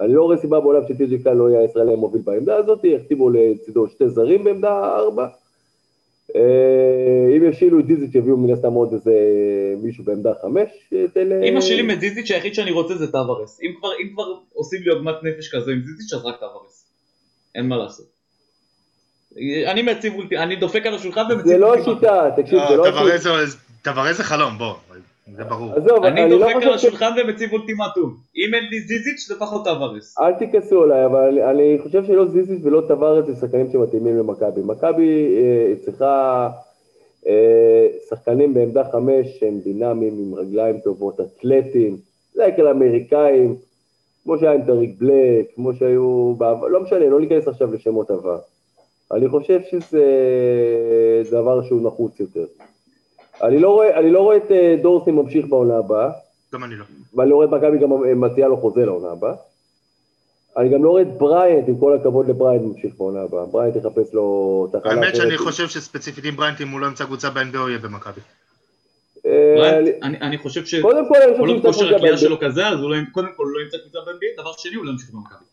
אני לא רואה סיבה בעולם שטי.ג'י קליין לא יהיה הישראלי המוביל בעמדה הזאת, יכתיבו לצידו שתי זרים בעמדה ארבע. אה, אם ישילו את זיזיץ' יביאו מן הסתם עוד איזה מישהו בעמדה חמש. אה, אם משאילים את זיזיץ' היחיד שאני רוצה זה טוורס. אם כבר אם כבר עושים לי עוגמת נפש כזה עם זיזיץ' אז רק טוורס. אין מה לעשות. אני מציב אולטי, אני דופק על השולחן ומציב זה לא אולטימטום. השיטה, תקשיב, זה לא השיטה. טוורז זה חלום, בוא, זה ברור. עזוב, אני אני לא דופק על חושב ש... השולחן ומציב אולטימטום. אם אין לי זיזיץ' לפחות טוורס. אל תכעסו עליי, אבל אני- אני חושב שלא זיזיץ' ולא טווארץ זה שחקנים שמתאימים למכבי. מכבי אה, צריכה אה, שחקנים בעמדה חמש שהם דינמיים, עם רגליים טובות, אתלטים, זה כאלה אמריקאים, כמו שהיה עם טאריק בלאק, כמו שהיו בעבר, לא משנה, לא ניכנס עכשיו לשמות עבר. אני חושב שזה דבר שהוא נחוץ יותר. אני לא רואה, אני לא רואה את אה, דורסי ממשיך בעונה הבאה. גם אני לא. ואני לא רואה את מכבי גם מציעה לו חוזה לעונה הבאה. אני גם לא רואה את בריינט, עם כל הכבוד לבריינט, ממשיך בעונה הבאה. בריינט יחפש לו תחנה האמת שאני אחרת. חושב שספציפית עם בריינט, אם הוא לא ימצא קבוצה ב-NBA הוא יהיה במכבי. אה, אני- חושב ש... קודם כל, אני חושב שהוא כושר ימצא הקליעה קבוצה שלו כזה, אז לא- קודם כל הוא לא ימצא קבוצה ב-NBA, דבר שני הוא לא ימשיך במכבי.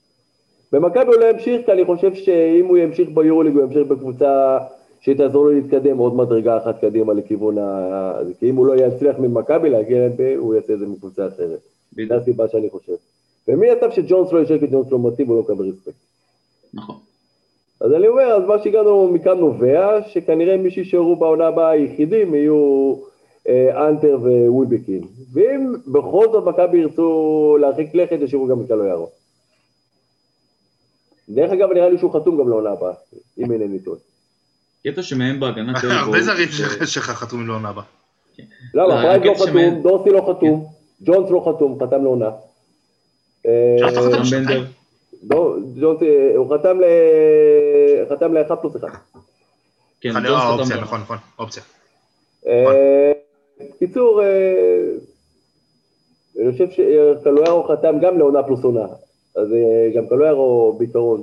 במכבי הוא לא ימשיך, כי אני חושב שאם הוא ימשיך ביורוליג, הוא ימשיך בקבוצה שתעזור לו להתקדם עוד מדרגה אחת קדימה לכיוון ה... כי אם הוא לא יצליח ממכבי להגיע ל-NBA, הוא יעשה את זה מקבוצה אחרת. זו. הסיבה שאני חושב. ומי הטב שג'ונס לא יישאר כי ג'ונס לא מתאים, הוא לא מקבל רספקט. נכון. אז אני אומר, אז מה שהגענו מכאן נובע, שכנראה מי שישארו בעונה הבאה היחידים יהיו אה, אנטר ווילבקין. ואם בכל זאת מכבי ירצו להרחיק לכת, ישאירו גם את קלויארו. דרך אגב, נראה לי שהוא חתום גם לעונה הבאה, אם אינני טועה. קטע שמהם בהגנת הרבה אלבו, זרים שלך חתומים לעונה הבאה. למה? לא, ברייד לא הקטע שמהם- חתום, דורסי לא חתום, ג'ונס לא חתום, חתם לעונה. אה, ג'ונס לא ג'ונס, אה, הוא חתם ל... חתם לאחד פלוס אחד. כן, ג'ונס אה, חתם גם. נכון, נכון, אופציה. אה, קיצור, אה, אני חושב שקלויארו חתם גם לעונה פלוס עונה, אז אה, גם קלויארו בעיקרון.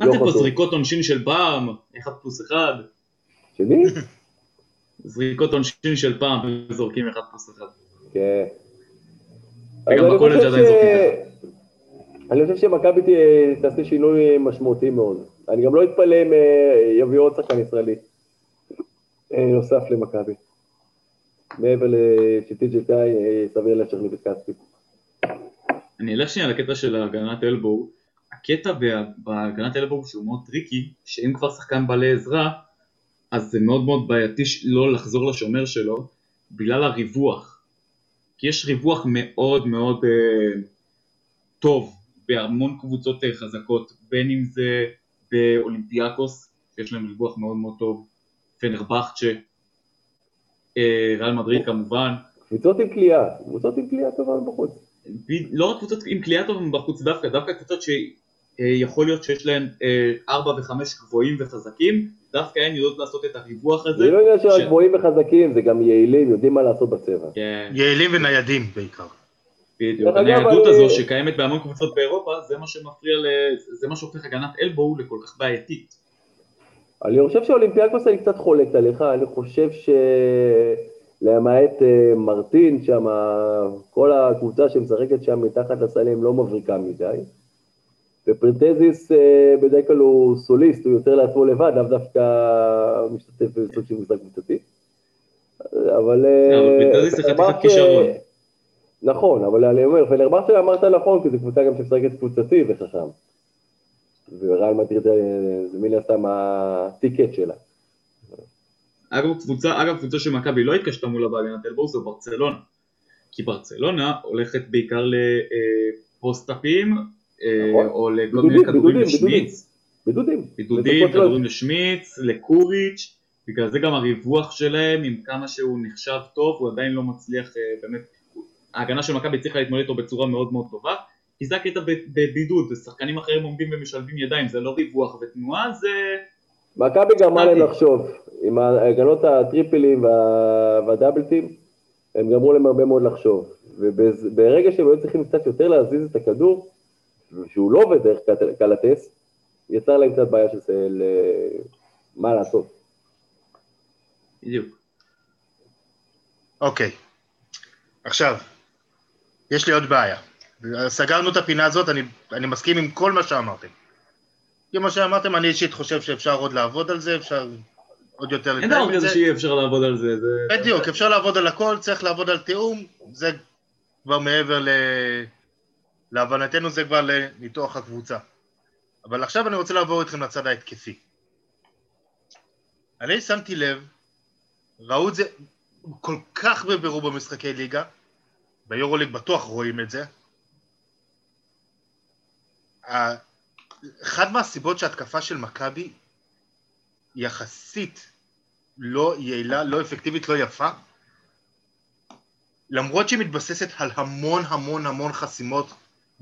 מה זה פה. זריקות עונשין של פעם? אחד פלוס אחד? של מי? זריקות עונשין של פעם וזורקים אחד פלוס אחד. כן. וגם בקולג' עדיין זורקים אני חושב שמכבי תעשה שינוי משמעותי מאוד. אני גם לא אתפלא אם אה, יביאו עוד שחקן ישראלי אה, נוסף למכבי. מעבר לשיטי אה, סביר להשאיר לי בכספי. אני אלך שנייה לקטע של הגנת אלבו. הקטע בה- בהגנת elbow שהוא מאוד טריקי, שאם כבר שחקן בא לעזרה, אז זה מאוד מאוד בעייתי ש- לא לחזור לשומר שלו, בגלל הריווח. כי יש ריווח מאוד מאוד אה, טוב בהמון קבוצות אה, חזקות, בין אם זה באולימפיאקוס, שיש להם ריווח מאוד מאוד טוב, פנרבכצ'ה, אה, ריאל מדריד כמובן, קבוצות עם קליעה, קבוצות עם קליעה טובה בחוץ. ב- לא רק קבוצות עם כליאה טובה מבחוץ דווקא, דווקא קבוצות שיכול להיות שיש להן 4 ו-5 גבוהים וחזקים, דווקא הן יודעות לעשות את הריווח הזה. זה לא עניין של גבוהים וחזקים, זה גם יעילים, יודעים מה לעשות בצבע. כן, יעילים וניידים בעיקר. בדיוק. הניידות הזו שקיימת בהמון קבוצות באירופה, זה מה שמפריע, זה מה שהופך הגנת אלבו לכל כך בעייתית. אני חושב שאולימפיאקוס אני קצת חולק עליך, אני חושב שלמעט אה, מרטין שם, כל הקבוצה שמשחקת שם מתחת לסלים לא מבריקה מדי. ופרינטזיס אה, בדרך כלל הוא סוליסט, הוא יותר לעצמו לבד, לאו דווקא משתתף בסוג של משחק קבוצתי. אבל... אה, אבל פרינטזיס זה חתיכת כישרון. נכון, אבל אני אומר, פנרבכצ'ה אמרת נכון, כי זו קבוצה גם שמשחקת קבוצתי וחכם. וריאל מדריד אה, זה מן הסתם הטיקט שלה. אגב קבוצה, אגב קבוצה שמכבי לא התקשתה מולה בהגנת אלבו זו ברצלונה. כי ברצלונה הולכת בעיקר לפוסט-אפים, אה. או לכל מיני כדורים לשמיץ. בידודים. בידודים, לא- כדורים לשמיץ, לקוריץ', בגלל זה גם הריווח שלהם, עם כמה שהוא נחשב טוב, הוא עדיין לא מצליח אה, באמת, ההגנה של מכבי הצליחה להתמודד איתו בצורה מאוד מאוד טובה, כי זה הקטע בבידוד, שחקנים אחרים עומדים ומשלבים ידיים, זה לא ריווח ותנועה, זה... מכבי גרמה להם. לחשוב, עם ההגנות הטריפלים וה- והדאבלטים, הם גרמו להם הרבה מאוד לחשוב. וברגע שהם היו צריכים קצת יותר להזיז את הכדור, שהוא לא עובד דרך קל- קלטס, יצר להם קצת בעיה של אה, מה לעשות. בדיוק. אוקיי. עכשיו, יש לי עוד בעיה. סגרנו את הפינה הזאת, אני, אני מסכים עם כל מה שאמרתם. עם מה שאמרתם, אני אישית חושב שאפשר עוד לעבוד על זה, אפשר עוד יותר אין לתאם דבר את כזה זה. שאי אפשר לעבוד על זה, זה... בדיוק, אפשר לעבוד על הכל, צריך לעבוד על תיאום, זה כבר מעבר ל... להבנתנו זה כבר לניתוח הקבוצה. אבל עכשיו אני רוצה לעבור איתכם לצד ההתקפי. אני שמתי לב, ראו את זה כל כך בבירור במשחקי ליגה, ביורוליג בטוח רואים את זה. אחד מהסיבות שההתקפה של מכבי יחסית לא יעילה, לא אפקטיבית, לא יפה, למרות שהיא מתבססת על המון המון המון חסימות,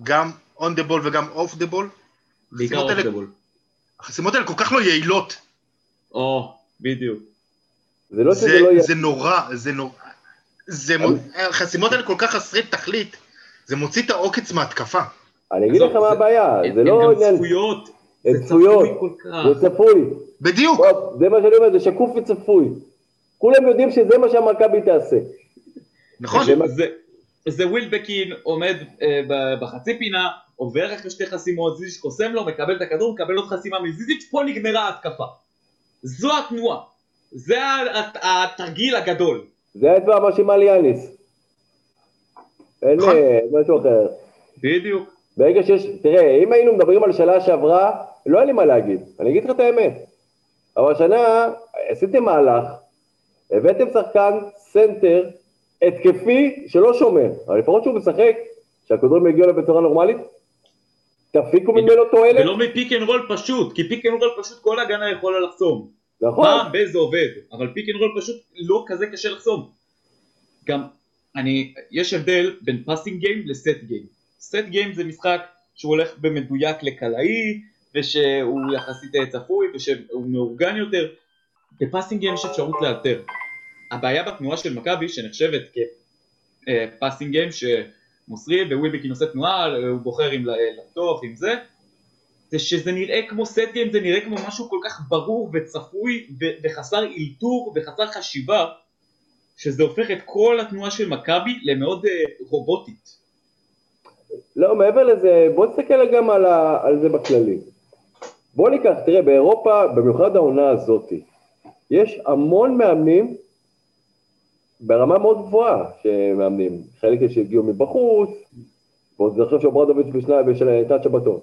גם on the ball וגם off the ball, בעיקר החסימות האלה- אופדבול. החסימות האלה כל כך לא יעילות, או, בדיוק. זה לא זה, שזה לא יהיה... זה נורא, זה נורא, זה, החסימות האלה כל כך חסרי תכלית, זה מוציא את העוקץ מההתקפה. אני אגיד לך מה זה- הבעיה, זה לא גם עניין... צפויות. הן זה צפויות. צפוי כל כך. זה צפוי. בדיוק, זה מה שאני אומר, זה שקוף וצפוי. כולם יודעים שזה מה שהמכבי תעשה. נכון? זה מה- זה, זה ווילבקין עומד אה, בחצי פינה, עובר אחרי שתי חסימות, זיזיץ' קוסם לו, מקבל את הכדור, מקבל עוד חסימה מזיזיץ', פה נגמרה ההתקפה. זו התנועה. זה התרגיל הגדול. זה האצבע המאשימה ליאניס. אין נכון. אה, משהו אחר. בדיוק. ברגע שיש, תראה, אם היינו מדברים על שנה שעברה, לא היה לי מה להגיד, אני אגיד לך את האמת. אבל השנה עשיתם מהלך, הבאתם שחקן סנטר התקפי שלא שומר, אבל לפחות שהוא משחק, שהכדורים יגיעו אליו בצורה נורמלית, תפיקו ממנו תועלת, ולא מ pick and roll פשוט, כי pick and roll פשוט כל הגנה יכולה לחסום. נכון, פעם ב- זה עובד, אבל pick and roll פשוט לא כזה קשה לחסום. גם, אני, יש הבדל בין passing game ל set game. Set game זה משחק שהוא הולך במדויק לקלעי, ושהוא יחסית צפוי, ושהוא מאורגן יותר. ב passing game יש אפשרות לאלתר. הבעיה בתנועה של מכבי, שנחשבת כפאסינג גיים, שמוסרי ווילבקין עושה תנועה, הוא בוחר אם לחתוך, עם זה, זה שזה נראה כמו סט גיים, זה נראה כמו משהו כל כך ברור וצפוי וחסר אילתור וחסר חשיבה, שזה הופך את כל התנועה של מכבי למאוד uh, רובוטית. לא, מעבר לזה, בוא תסתכל גם על, ה, על זה בכללי. בוא ניקח, תראה, באירופה, במיוחד העונה הזאתי, יש המון מאמנים ברמה מאוד גבוהה שמאמנים. חלק שהגיעו מבחוץ, ועוד אני חושב שאוברדוביץ' בשנת שבתון.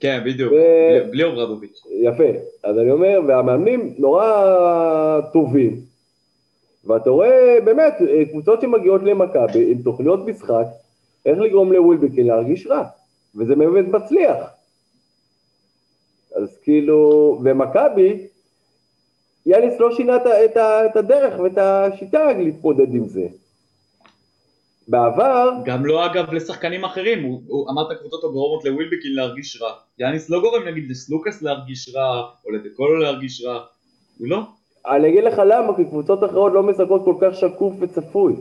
כן, בדיוק, ו- בלי אוברדוביץ'. יפה. אז אני אומר, והמאמנים נורא טובים, ואתה רואה באמת קבוצות שמגיעות למכבי עם תוכניות משחק, איך לגרום לווילבקין להרגיש רע, וזה באמת מצליח. אז כאילו, ומכבי, יאניס לא שינה את, את, את הדרך ואת השיטה להתמודד עם זה. בעבר, גם לא אגב לשחקנים אחרים, הוא, הוא אמרת קבוצות הגורמות לווילבקין להרגיש רע. יאניס לא גורם נגיד לסלוקס להרגיש רע, או לדקולו להרגיש רע, הוא לא. אני אגיד לך למה, כי קבוצות אחרות לא משחקות כל כך שקוף וצפוי,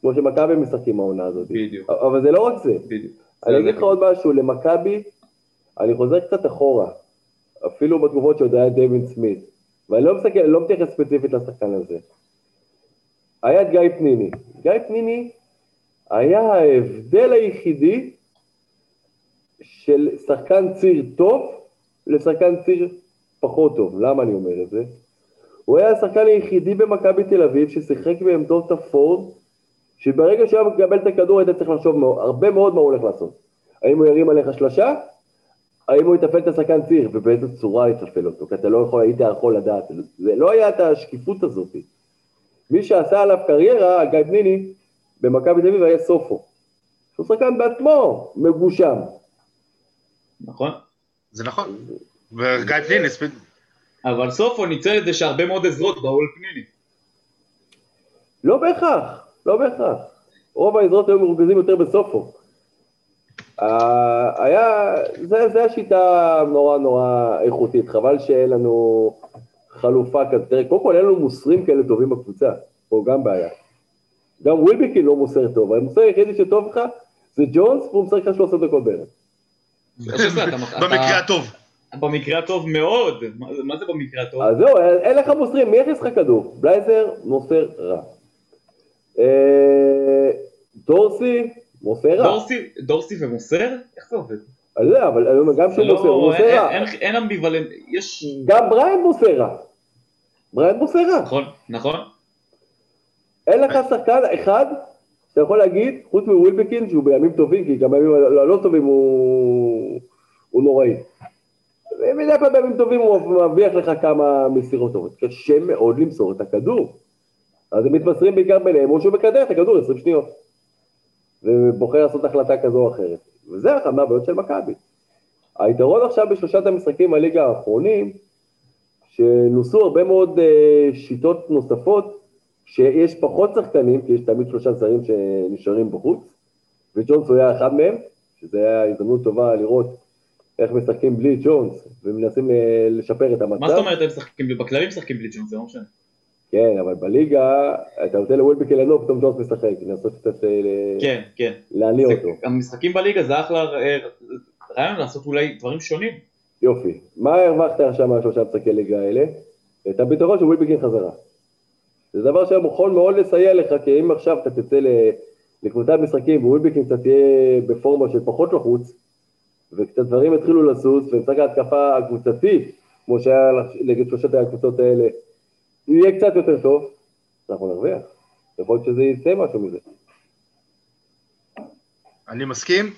כמו שמכבי משחקים העונה הזאת. בדיוק, אבל זה לא רק זה. בדיוק. אני אגיד לך עוד משהו, למכבי, אני חוזר קצת אחורה, אפילו בתקופות שעוד היה דייווין סמית, ואני לא מסתכל, לא מתייחס ספציפית לשחקן הזה. היה את גיא פניני. גיא פניני היה ההבדל היחידי של שחקן ציר טוב לשחקן ציר פחות טוב. למה אני אומר את זה? הוא היה השחקן היחידי במכבי תל אביב ששיחק בעמדות הפורד, שברגע שהוא היה מקבל את הכדור היית צריך לחשוב הרבה מאוד מה הוא הולך לעשות. האם הוא ירים עליך שלושה? האם הוא יתפעל את השחקן ציר, ובאיזו צורה יתפעל אותו, כי אתה לא יכול, היית יכול לדעת. זה לא היה את השקיפות הזאת. מי שעשה עליו קריירה, גיא פניני, במכבי תל אביב היה סופו. שהוא שחקן בעצמו מגושם. נכון? זה נכון. וגיא פניני, אבל סופו ניצל את זה שהרבה מאוד עזרות באו לפניני. לא בהכרח, לא בהכרח. רוב העזרות היו מרוכזים יותר בסופו. אה, היה, זה, זה השיטה נורא נורא איכותית, חבל שאין לנו חלופה כזאת. תראה, קודם כל אין לנו מוסרים כאלה טובים בקבוצה, פה גם בעיה. גם ווילבקין לא מוסר טוב, המוסר היחידי שטוב לך זה ג'ונס, והוא מוסר לך 13 דקות בערב. במקרה הטוב. במקרה הטוב מאוד. מה מה זה במקרה הטוב? אז זהו, אין לך מוסרים, מי יכניס לך כדור? בלייזר מוסר רע. אה, דורסי מוסר רע. דורסי, ומוסר? איך זה עובד? אני יודע, אבל גם שהוא מוסר, הוא לא, מוסר אין- רע. אין- אין אמביוולנט, יש... גם בריין מוסר רע. בריין מוסר רע. נכון, נכון. אין לך שחקן אחד שאתה יכול להגיד, חוץ מווילבקין, שהוא בימים טובים, כי גם בימים הלא טובים הוא, נוראי. ומדי פעם בימים טובים הוא מבטיח לך כמה מסירות טובות. קשה מאוד למסור את הכדור. אז הם מתמסרים בעיקר ביניהם, או שהוא מקדם את הכדור 20 שניות. ובוחר לעשות החלטה כזו או אחרת. וזה אחת מהבעיות של מכבי. היתרון עכשיו בשלושת המשחקים בליגה האחרונים, שנוסו הרבה מאוד אה, שיטות נוספות, שיש פחות שחקנים, כי יש תמיד שלושה זרים שנשארים בחוץ, וג'ונס הוא היה אחד מהם, שזה היה הזדמנות טובה לראות איך משחקים בלי ג'ונס, ומנסים ל- לשפר את המצב. מה זאת אומרת הם משחקים בלי, בכללי משחקים בלי ג'ונס, זה לא משנה. כן, אבל בליגה, אתה נותן לווילבקין לנוע, פתאום ג'ונס משחק, לנסות קצת אה, כן, כן. להניע אותו. המשחקים בליגה זה אחלה אה, רעיון לעשות אולי דברים שונים. יופי. מה הרווחת עכשיו מהשלושה משחקי ליגה האלה? את הביטחון של ווילבקין חזרה. זה דבר שיכול מאוד לסייע לך, כי אם עכשיו אתה תצא לקבוצת משחקים ווילבקין קצת תהיה בפורמה של פחות לחוץ, וקצת דברים יתחילו לזוז, ומשחק ההתקפה הקבוצתי, כמו שהיה נגד שלושת הקבוצות האלה, יהיה קצת יותר טוב, אנחנו נרוויח. יכול להיות שזה יצא משהו מזה. אני מסכים,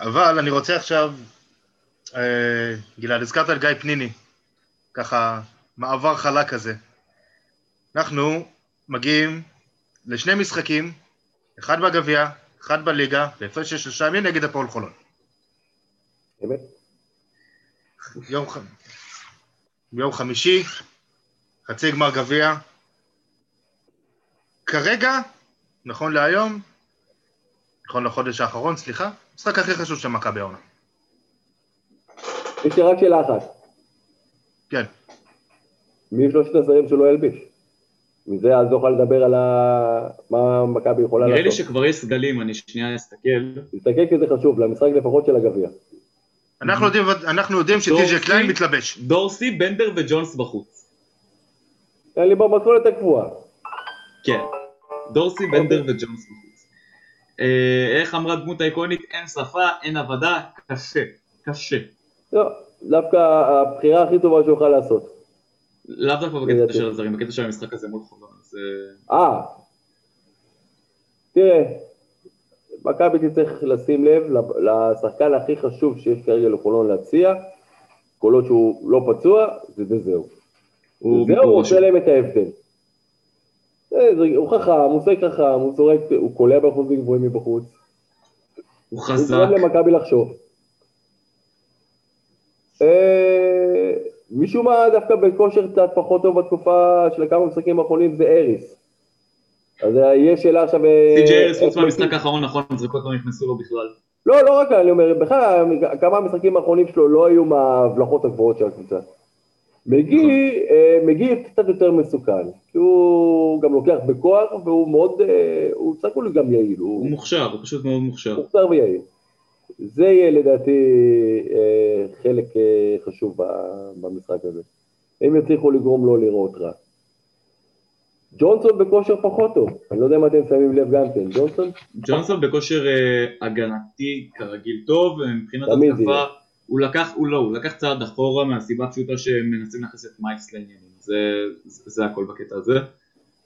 אבל אני רוצה עכשיו, אה, גלעד, הזכרת את גיא פניני, ככה מעבר חלק כזה. אנחנו מגיעים לשני משחקים, אחד בגביע, אחד בליגה, בהפרש של שלושה ימים נגד הפועל חולון. אמת? יום, ח... יום חמישי, חצי גמר גביע. כרגע, נכון להיום, נכון לחודש האחרון, סליחה, המשחק הכי חשוב של מכבי העונה. יש לי רק שאלה אחת. כן. מי שלושת הזרים שלא ילביש? מזה אז נוכל לדבר על ה... מה מכבי יכולה נראה לי לעשות. שכבר יש סגלים, אני שנייה אסתכל. תסתכל כי זה חשוב, למשחק לפחות של הגביע. אנחנו יודעים- אנחנו יודעים שטי.ג'יי דורסי. קליין מתלבש. דורסי, בנדר וג'ונס בחוץ. תן לי במתכונת הקבועה. כן. דורסי, בנדר וג'ונס בחוץ. אה, איך אמרה דמות האיקונית? אין שפה, אין עבודה, קשה. קשה. לא, דווקא הבחירה הכי טובה שהוא יוכל לעשות. לאו דווקא בקטע. של הזרים, בקטע של המשחק הזה מול חולון. אז אה, אה, תראה, מכבי תצטרך לשים לב לשחקן הכי חשוב שיש כרגע לחולון להציע, כל עוד שהוא לא פצוע, זה וזהו. הוא וזהו, מקור הוא עושה. להם את ההבדל. זה- הוא חכם, הוא שחק חכם, הוא זורק, הוא קולע באחוזים גבוהים מבחוץ. הוא הוא חזק. גורם למכבי לחשוב. אה, משום מה דווקא בכושר קצת פחות טוב בתקופה של הכמה משחקים האחרונים זה אריס. אז אה, יש שאלה עכשיו... אה, סי.ג'יי אריס חוץ מהמשחק האחרון, נכון, זריקות לא נכנסו לו בכלל. לא, לא רק אני אומר, בכלל, כמה המשחקים האחרונים שלו לא היו מההבלחות הגבוהות של הקבוצה. מגי, אה, מגי קצת יותר מסוכן, כי הוא גם לוקח בכוח והוא מאוד, אה, הוא סך הכול גם יעיל, הוא הוא מוכשר, הוא פשוט מאוד מוכשר. מוכשר ויעיל. זה יהיה לדעתי אה, חלק אה, חשוב במשחק הזה. הם יצליחו לגרום לו לראות רע. ג'ונסון בכושר פחות טוב, אני לא יודע אם אתם שמים לב גם כן, ג'ונסון ג'ונסון בכושר אה, הגנתי כרגיל טוב, מבחינת התקפה. הוא לקח, הוא לא, הוא לקח צעד אחורה מהסיבה הפשוטה שהם מנסים להכניס את מייקס לעניינים, זה, זה, זה הכל בקטע הזה.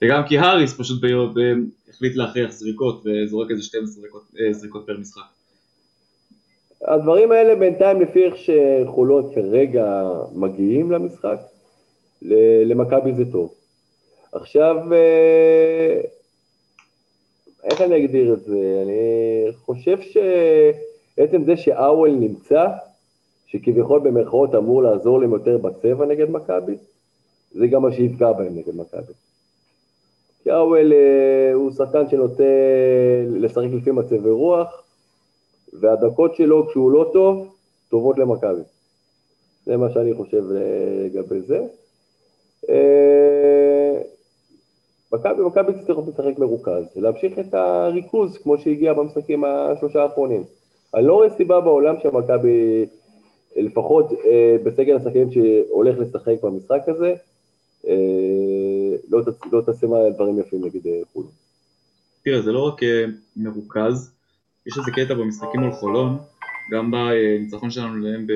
וגם כי האריס פשוט ב- החליט להכריח זריקות וזורק איזה 12 זריקות, אה, זריקות פר משחק. הדברים האלה בינתיים לפי איך שחולות כרגע מגיעים למשחק, למכבי זה טוב. עכשיו, אה, איך אני אגדיר את זה? אני חושב שעצם זה שאוול נמצא, שכביכול במרכאות אמור לעזור להם יותר בצבע נגד מכבי, זה גם מה שיפגע בהם נגד מכבי. כי אוול אה, הוא שחקן שנוטה לשחק לפי מצבי רוח, והדקות שלו כשהוא לא טוב, טובות למכבי. זה מה שאני חושב לגבי זה. אה, מכבי מכבי תצטרך לשחק מרוכז, להמשיך את הריכוז כמו שהגיע במשחקים השלושה האחרונים. אני לא רואה סיבה בעולם שמכבי, לפחות אה, בסגל השחקנים שהולך לשחק במשחק הזה, אה, לא, תצ... לא תעשה מה דברים יפים נגד אה, חולון. תראה, זה לא רק אה, מרוכז, יש איזה קטע במשחקים מול חולון, גם בניצחון שלנו להם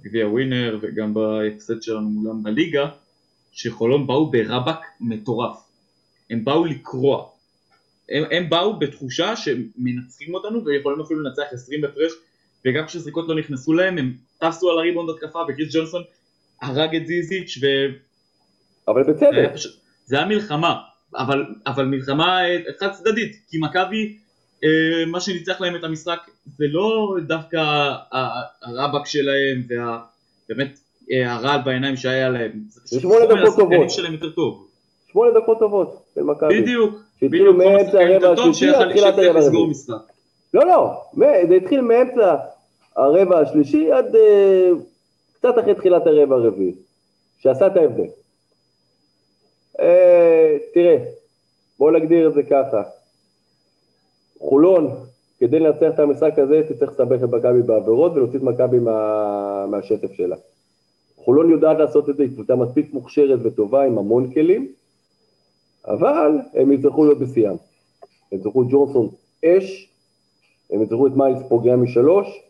בגביע ווינר וגם בהפסד שלנו מולם בליגה, שחולון באו ברבק מטורף. הם באו לקרוע. הם, הם באו בתחושה שמנצחים אותנו ויכולים אפילו לנצח 20 הפרש, וגם כשזריקות לא נכנסו להם, הם טסו על הריבונד התקפה, וקריס ג'ונסון הרג את זיזיץ' ו... אבל זה היה בצדק, פשוט- זה היה מלחמה, אבל, אבל מלחמה אה, חד צדדית, כי מכבי, אה, מה שניצח להם את המשחק זה לא דווקא הרבק שלהם והבאמת אה, הרעל בעיניים שהיה להם, זה שמונה דקות טובות. שלהם יותר טוב, שמונה דקות טובות של מכבי. בדיוק, שהתחילו בדיוק, מאמצע הרבע השלישי שיכל עד תחילת שיכול הרבע הרביעי. לא, לא, זה התחיל מאמצע הרבע השלישי עד אה, קצת אחרי תחילת הרבע הרביעי, שעשה את ההבדל. אה, תראה, בואו נגדיר את זה ככה. חולון, כדי לנצח את המשחק הזה, תצטרך לסבך את מכבי בעבירות ולהוציא את מכבי מה, מהשטף שלה. חולון יודעת לעשות את זה, היא קבוצה מספיק מוכשרת וטובה עם המון כלים, אבל הם יצטרכו להיות בשיאם. הם יצטרכו ג'ונסון אש, הם יצטרכו את מיילס פוגע משלוש,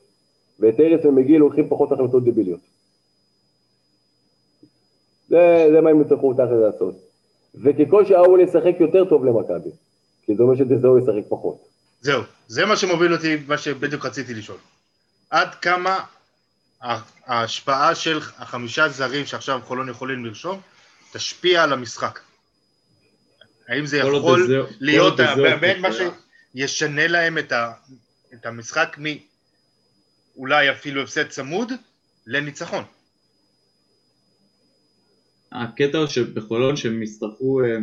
ואת ארץ ומגיל לוקחים פחות החלטות דביליות. זה, זה מה הם יצטרכו תכל'ס לעשות. וככל שאוול ישחק יותר טוב למכבי, כי זה אומר שדזהו ישחק פחות. זהו, זה מה שמוביל אותי, מה שבדיוק רציתי לשאול. עד כמה ההשפעה של החמישה זרים שעכשיו חולון יכולים לרשום, תשפיע על המשחק? האם זה יכול להיות באמת מה. שישנה להם את, ה, את מאולי אפילו הפסד צמוד לניצחון? הקטע הוא שבחולון שהם יצטרכו אה,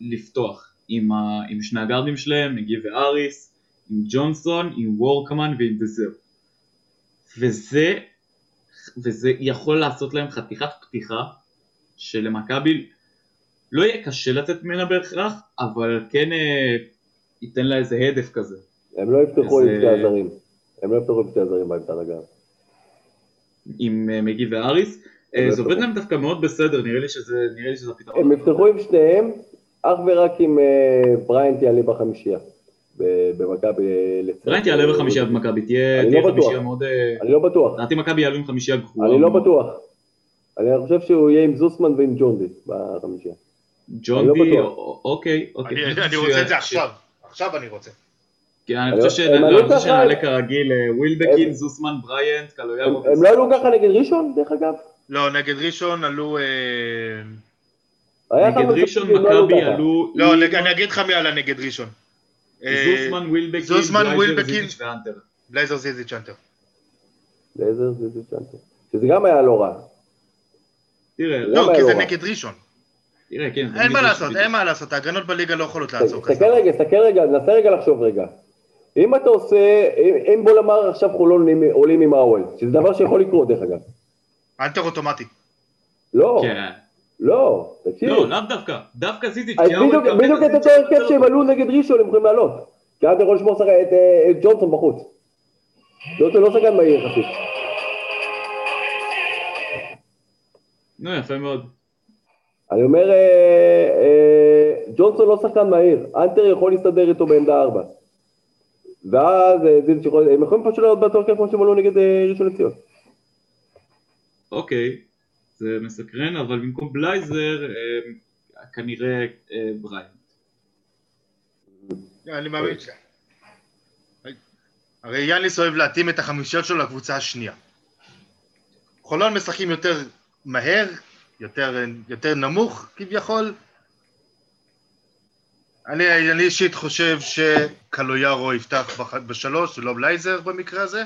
לפתוח עם, ה, עם שני הגארדים שלהם, נגיד ואריס, עם ג'ונסון, עם וורקמן ועם דזר. וזה, וזה יכול לעשות להם חתיכת פתיחה שלמכבי לא יהיה קשה לצאת ממנה בהכרח, אבל כן אה, ייתן לה איזה edge כזה. הם לא יפתחו אז, עם שתי אה, הזרים. הם לא יפתחו עם שתי הזרים בעמדת הגב. עם אה, מגי ואריס. אה, זה עובד להם דווקא מאוד בסדר, נראה לי שזה הפתרון. הם יפתחו עם שניהם, אך ורק אם אה, בריינט יעלה בחמישייה. במכבי לצד. בריינט יעלה בחמישייה במכבי, תהיה לא. חמישייה מאוד... אני לא בטוח, לדעתי מכבי יעלו עם חמישייה גבוהה. אני לא. בטוח. אני חושב שהוא יהיה עם זוסמן ועם ג'ונדי בחמישייה. ג'ון אני לא אוקיי, אוקיי. אני רוצה את זה עכשיו. עכשיו אני רוצה. כן, אני חושב חושב ככה- שנעלה כרגיל אה, ווילבקין, זוסמן, בריאנט, הם קלויארו. הם לא עלו ככה נגד ראשון, דרך אגב? לא, נגד ראשון עלו... אה, נגד ראשון לא מכבי. עלו לא, אני אגיד לך מי עלה נגד ראשון. אה, זוסמן, ווילבקין, זוסמן, בלייזר. זיזיץ' ואנטר. בלייזר זיזי צ'אנטר. לאיזה זה זה צ'אנטר. שזה גם היה לא רע. תראה, לא, כי לא זה? נגד ראשון. תראה, כן. אין מה לעשות. אין מה לעשות, ההגנות בליגה לא יכולות לעצור כזה. תסתכל רגע, תסתכל רגע, נסה רגע לחשוב רגע. אם אתה עושה, אם- אם בוא נאמר עכשיו חולון עולים- עולים עם האוול, שזה דבר שיכול לקרות דרך אגב. אנטר אוטומטי. לא, כן. לא, תקשיב. לא, לאו דווקא. דווקא זיזיץ'. אז בדיוק- את אותו הרכב. שהם עלו נגד ראשון הם יכולים לעלות. כי אז אתה יכול לשמור את אה, את ג'ונסון בחוץ. ג'ונסון לא שחקן מהיר יחסית. נו, יפה מאוד. אני אומר, אה, אה, ג'ונסון לא שחקן מהיר, אנטר יכול להסתדר איתו בעמדה ארבע. ואז אה, זיזיץ' יכול- הם יכולים פשוט לעלות באותו הרכב כמו שהם עלו נגד אה, ראשון לציון. אוקיי. זה מסקרן, אבל במקום בלייזר, אה, כנראה אה, בריאנט. אני מאמין ש... הרי יאניס אוהב להתאים את החמישיות שלו לקבוצה השנייה. חולון משחקים יותר מהר, יותר, יותר נמוך כביכול. אני, אני אישית חושב שקלויארו יפתח בשלוש ולא בלייזר במקרה הזה.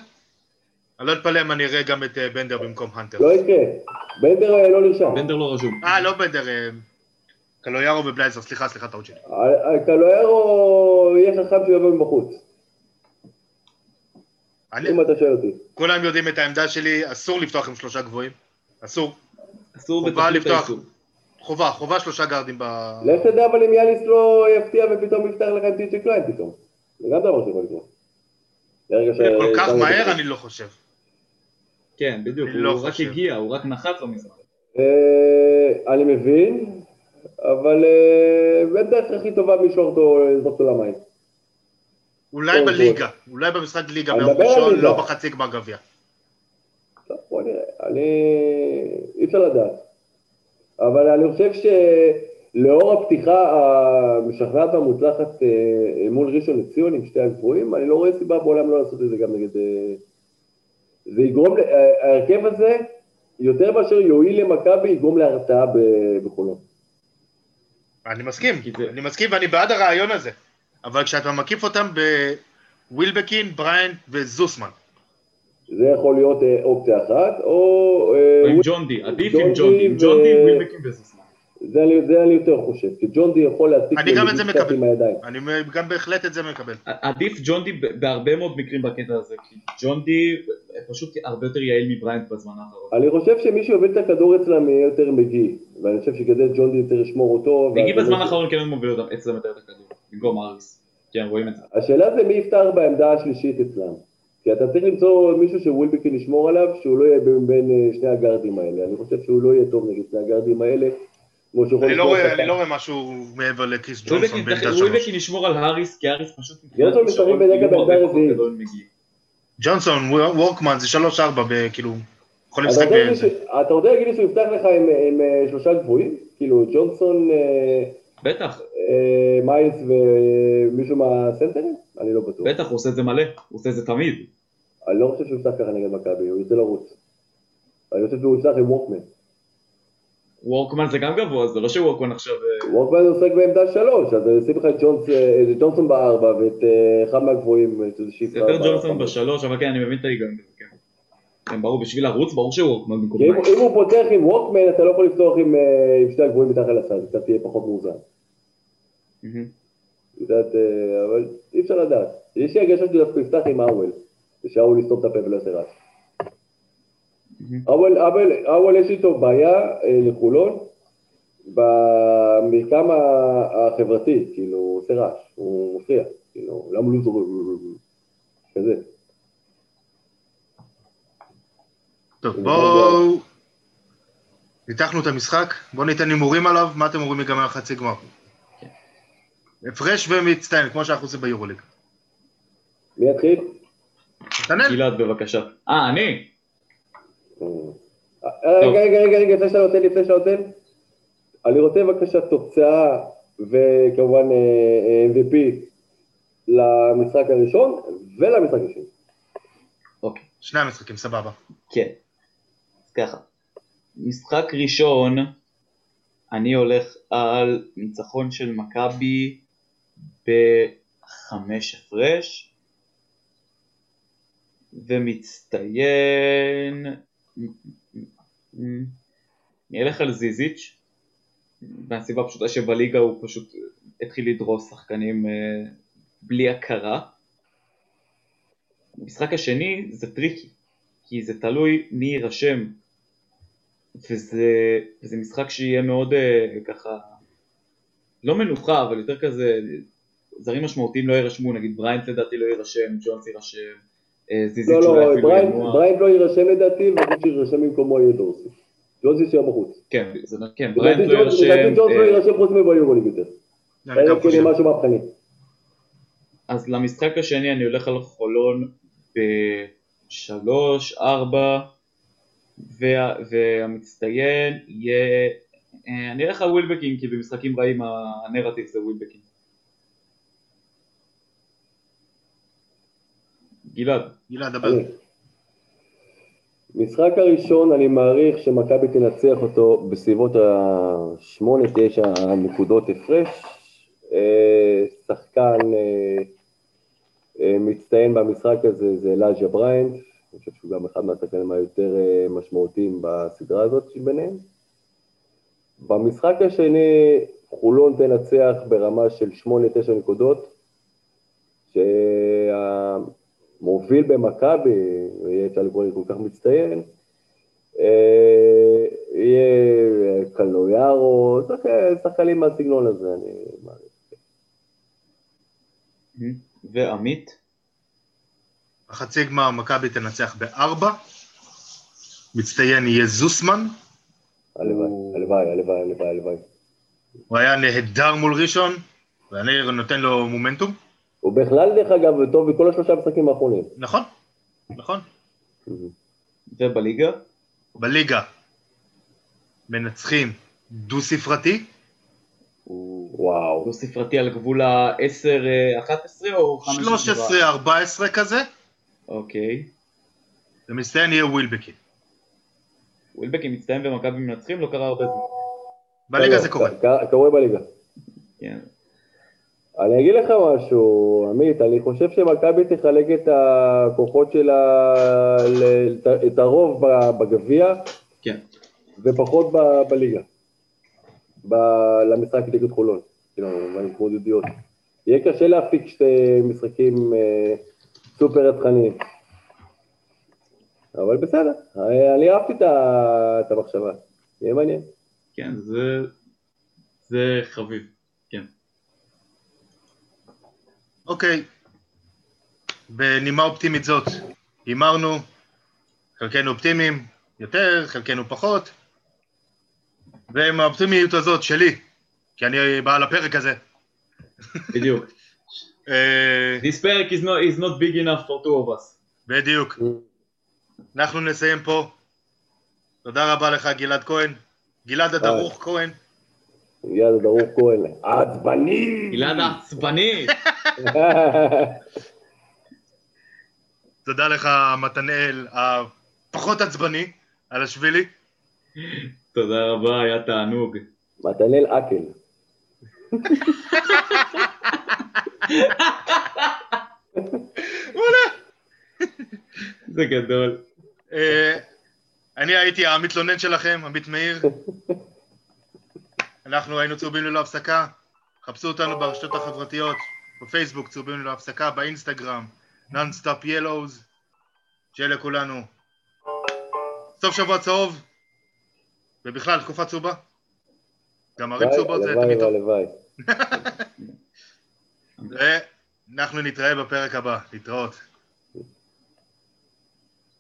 אני לא אתפלא אם אני אראה גם את אה, בנדר במקום הנטר. לא יקרה. בנדר אה, לא נרשם. בנדר לא רשום. אה, לא בנדר, אה, קלויארו ובלייזר, סליחה, סליחה, טעות שלי. קלויארו יהיה חכם שהוא יבוא מבחוץ, אני, אם אתה שואל אותי. כולם יודעים את העמדה שלי, אסור לפתוח עם שלושה גבוהים. אסור. אסור חובה בתכלית לפתוח. האיסור. חובה, חובה שלושה גארדים ב... לך תדע אבל אם יאניס לא יפתיע ופתאום יפתח לך עם טי ג'יי קליין פתאום. זה גם דבר שיכול לקרות. כל כך מהר. אני לא חושב. כן, בדיוק, לא הוא רק. הגיע, הוא רק נחת במשחק. אה, אני מבין, אבל אה, אין דרך הכי טובה מלשלוח אותו, לזרוק אותו למים. אולי בליגה, אולי במשחק ליגה אני ביום ראשון, ליגה. לא בחצי גמר גביע. טוב, בוא נראה, אני... אי אפשר לדעת. אבל אני חושב שלאור הפתיחה המשכנעת והמוצלחת אה, מול ראשון לציון עם שתי הגבוהים, אני לא רואה סיבה בעולם לא לעשות את זה גם נגד... אה, זה יגרום, אה, ההרכב הזה, יותר מאשר יועיל למכבי, יגרום להרתעה בחולון. אני מסכים, אני מסכים ואני בעד הרעיון הזה. אבל כשאתה מקיף אותם בווילבקין, בריינט וזוסמן. זה יכול להיות אה, אופציה אחת, או... אה, עם וויל- ג'ון די, עדיף עם ג'ון די, די עם ג'ון די, ו- ווילבקין וזוסמן. זה אני, זה אני יותר חושב, כי ג'ון די יכול להציג אני גם את זה מקבל. עם הידיים. אני גם בהחלט את זה מקבל. עדיף ג'ון די ב- בהרבה מאוד מקרים בקטע הזה, כי ג'ון די פשוט הרבה יותר יעיל מבריינט בזמן האחרון. אני חושב שמי שיוביל את הכדור אצלם יהיה יותר מגי, ואני חושב שכדי ג'ון די יותר ישמור אותו. מגי בזמן האחרון כן מוביל אותם אצלם יותר את הכדור, במקום אריס. כן, רואים את זה. השאלה זה מי יפתח בעמדה השלישית אצלם. כי אתה צריך למצוא מישהו שווילבקין ישמור עליו, שהוא לא יהיה בין, בין אה, שני הגארדים האלה. אני חושב שהוא לא יהיה טוב נגד שני הגארדים האלה, כמו שהוא יכול אני לא רואה-. אני לא רואה משהו מעבר לקריס ג'ונסון ווילבקין בעמדה צריך- שלוש. ווילבקין ישמור על האריס, כי האריס פשוט ג'ונסון כישרון משחק בדרך כלל בעמדה הרבה פחות רביעית. גדול ממגי. ג'ונסון, וורקמן זה שלוש ארבע, כאילו, יכולים לשחק. ש- אתה רוצה להגיד לי שהוא יפתח לך עם, עם אה, שלושה גבוהים? כאילו ג'ונסון, אה, בטח, אה, מיילס ומישהו מהסנטרים? אני לא בטוח. בטח, הוא עושה את זה מלא, הוא עושה את זה תמיד. אני לא חושב שהוא יפתח ככה נגד מכבי, הוא יוצא לרוץ. אני חושב שהוא יפתח עם וורקמן. וורקמן זה גם גבוה, זה לא שוורקמן עכשיו... אה, וורקמן עוסק בעמדה שלוש, אז אני אשים לך את אה, ג'ונסון בארבע ואת אחד מהגבוהים, איזה שיפטה. יותר ג'ונסון בשלוש, אבל כן, אני מבין את ההיגיון. כן. כן, ברור, בשביל לרוץ, ברור שוורקמן במקום אם הוא פותח עם וורקמן, אתה לא יכול לפתוח עם עם שני הגבוהים מתחת לסל, אתה תהיה פחות מאוזן. יודעת, אה, אבל אי אפשר לדעת. יש לי הרגשה שהוא דווקא יפתח עם האוול, ושהאוול יסתום את הפה ולא יעשה רעש. האוול, יש איתו בעיה אה, לחולון במרקם החברתי, כאילו, הוא עושה רעש, הוא מפריע, כאילו, למה לא זורק, כזה. טוב, בואו... ניתחנו את המשחק, בואו ניתן הימורים עליו, מה אתם אומרים ייגמר חצי גמר? הפרש ומצטיין, כמו שאנחנו עושים ביורוליג. מי יתחיל? נתנאל, גלעד בבקשה. אה, אני? אה, רגע, רגע, רגע, רגע, לפני שאתה נותן, לפני שאתה נותן. אני רוצה בבקשה תוצאה וכמובן אה, אה, MVP למשחק הראשון ולמשחק השני. אוקיי. שני המשחקים, סבבה. כן. אז ככה. משחק ראשון, אני הולך על ניצחון של מכבי בחמש הפרש, ומצטיין... אני אלך על זיזיץ', מהסיבה הפשוטה שבליגה הוא פשוט התחיל לדרוס שחקנים אה, בלי הכרה. המשחק השני זה טריקי, כי זה תלוי מי יירשם, וזה, וזה משחק שיהיה מאוד אה, ככה, לא מנוחה, אבל יותר כזה, זרים משמעותיים לא יירשמו, נגיד בריינט לדעתי לא יירשם, ג'ונס יירשם, אה, זיזיץ' לא, אולי לא, אפילו בריינט ינוע. בריינט לא יירשם לדעתי, ומי שיירשם במקומו יהיה דורסי. ג'ונס יישאר בחוץ. כן, זה, כן, בריינט לדעתי לא ג'ונס- לדעתי יירשם, ג'ונס לא אה, יירשם חוץ מביורוליג יותר. כן. אז למשחק השני אני הולך על חולון בשלוש, ארבע, וה, והמצטיין יהיה, אה, אני אלך על ווילבקין כי במשחקים רעים הנרטיב זה ווילבקין. גלעד, גלעד, דבר. אני. משחק הראשון, אני מעריך שמכבי תנצח אותו בסביבות ה-8-9 נקודות הפרש. אה, שחקן אה, אה, מצטיין במשחק הזה זה אלאז'ה בריינט, אני חושב שהוא גם אחד מהשחקנים היותר משמעותיים בסדרה הזאת שביניהם. במשחק השני חולון תנצח ברמה של 8-9 נקודות, שהמוביל במכבי, יהיה אפשר לקרוא לי כל כך מצטיין, אה, יהיה קלויארו, שחק- שחקנים מהסגנון הזה, אני מעריך. ועמית, בחצי גמר מכבי תנצח בארבע, מצטיין יהיה זוסמן, הלוואי, הלוואי, הלוואי, הלוואי. הוא היה נהדר מול ראשון, ואני נותן לו מומנטום. הוא בכלל, דרך אגב, טוב בכל השלושה המשחקים האחרונים. נכון, נכון. ובליגה, בליגה מנצחים דו-ספרתי, וואו. דו ספרתי על גבול ה-10-11 או 15? 13-14 כזה, אוקיי. ומצטיין יהיה ווילבקין. ווילבקין מצטיין ומכבי מנצחים, לא קרה הרבה זמן. בליגה זה קורה. קורה בליגה. כן. אני אגיד לך משהו, עמית, אני חושב שמכבי תחלק את הכוחות שלה, את- הרוב בגביע כן. ופחות בליגה. ב- למשחק נגד חולון, כאילו, בהתמודדויות. יהיה קשה להפיק שתי משחקים אה, סופר רצחניים. אבל בסדר, אה, אני אהבתי את את המחשבה, יהיה מעניין. כן, זה... זה חביב. כן. אוקיי, בנימה אופטימית זאת, הימרנו, חלקנו אופטימיים יותר, חלקנו פחות, ועם האופטימיות הזאת שלי, כי אני בעל הפרק הזה, בדיוק. אה, This פרק is not, is not big enough for two of us. בדיוק. אנחנו נסיים פה. תודה רבה לך, גלעד כהן. גלעד הדרוך כהן. יאללה, ברוך כהן, עצבני! גלעד העצבני! תודה לך, מתנאל הפחות עצבני, על השבילי. תודה רבה, היה תענוג. מתנאל אקל. זה גדול. אה, אני הייתי המתלונן שלכם, עמית מאיר. אנחנו היינו צהובים ללא הפסקה. חפשו אותנו ברשתות החברתיות, בפייסבוק צהובים ללא הפסקה, באינסטגרם, נונסטופ ילוז. שיהיה לכולנו סוף שבוע צהוב, ובכלל תקופה צהובה. גם ערים צהובות זה הלוואי תמיד טוב. והלוואי. ואנחנו נתראה בפרק הבא. להתראות.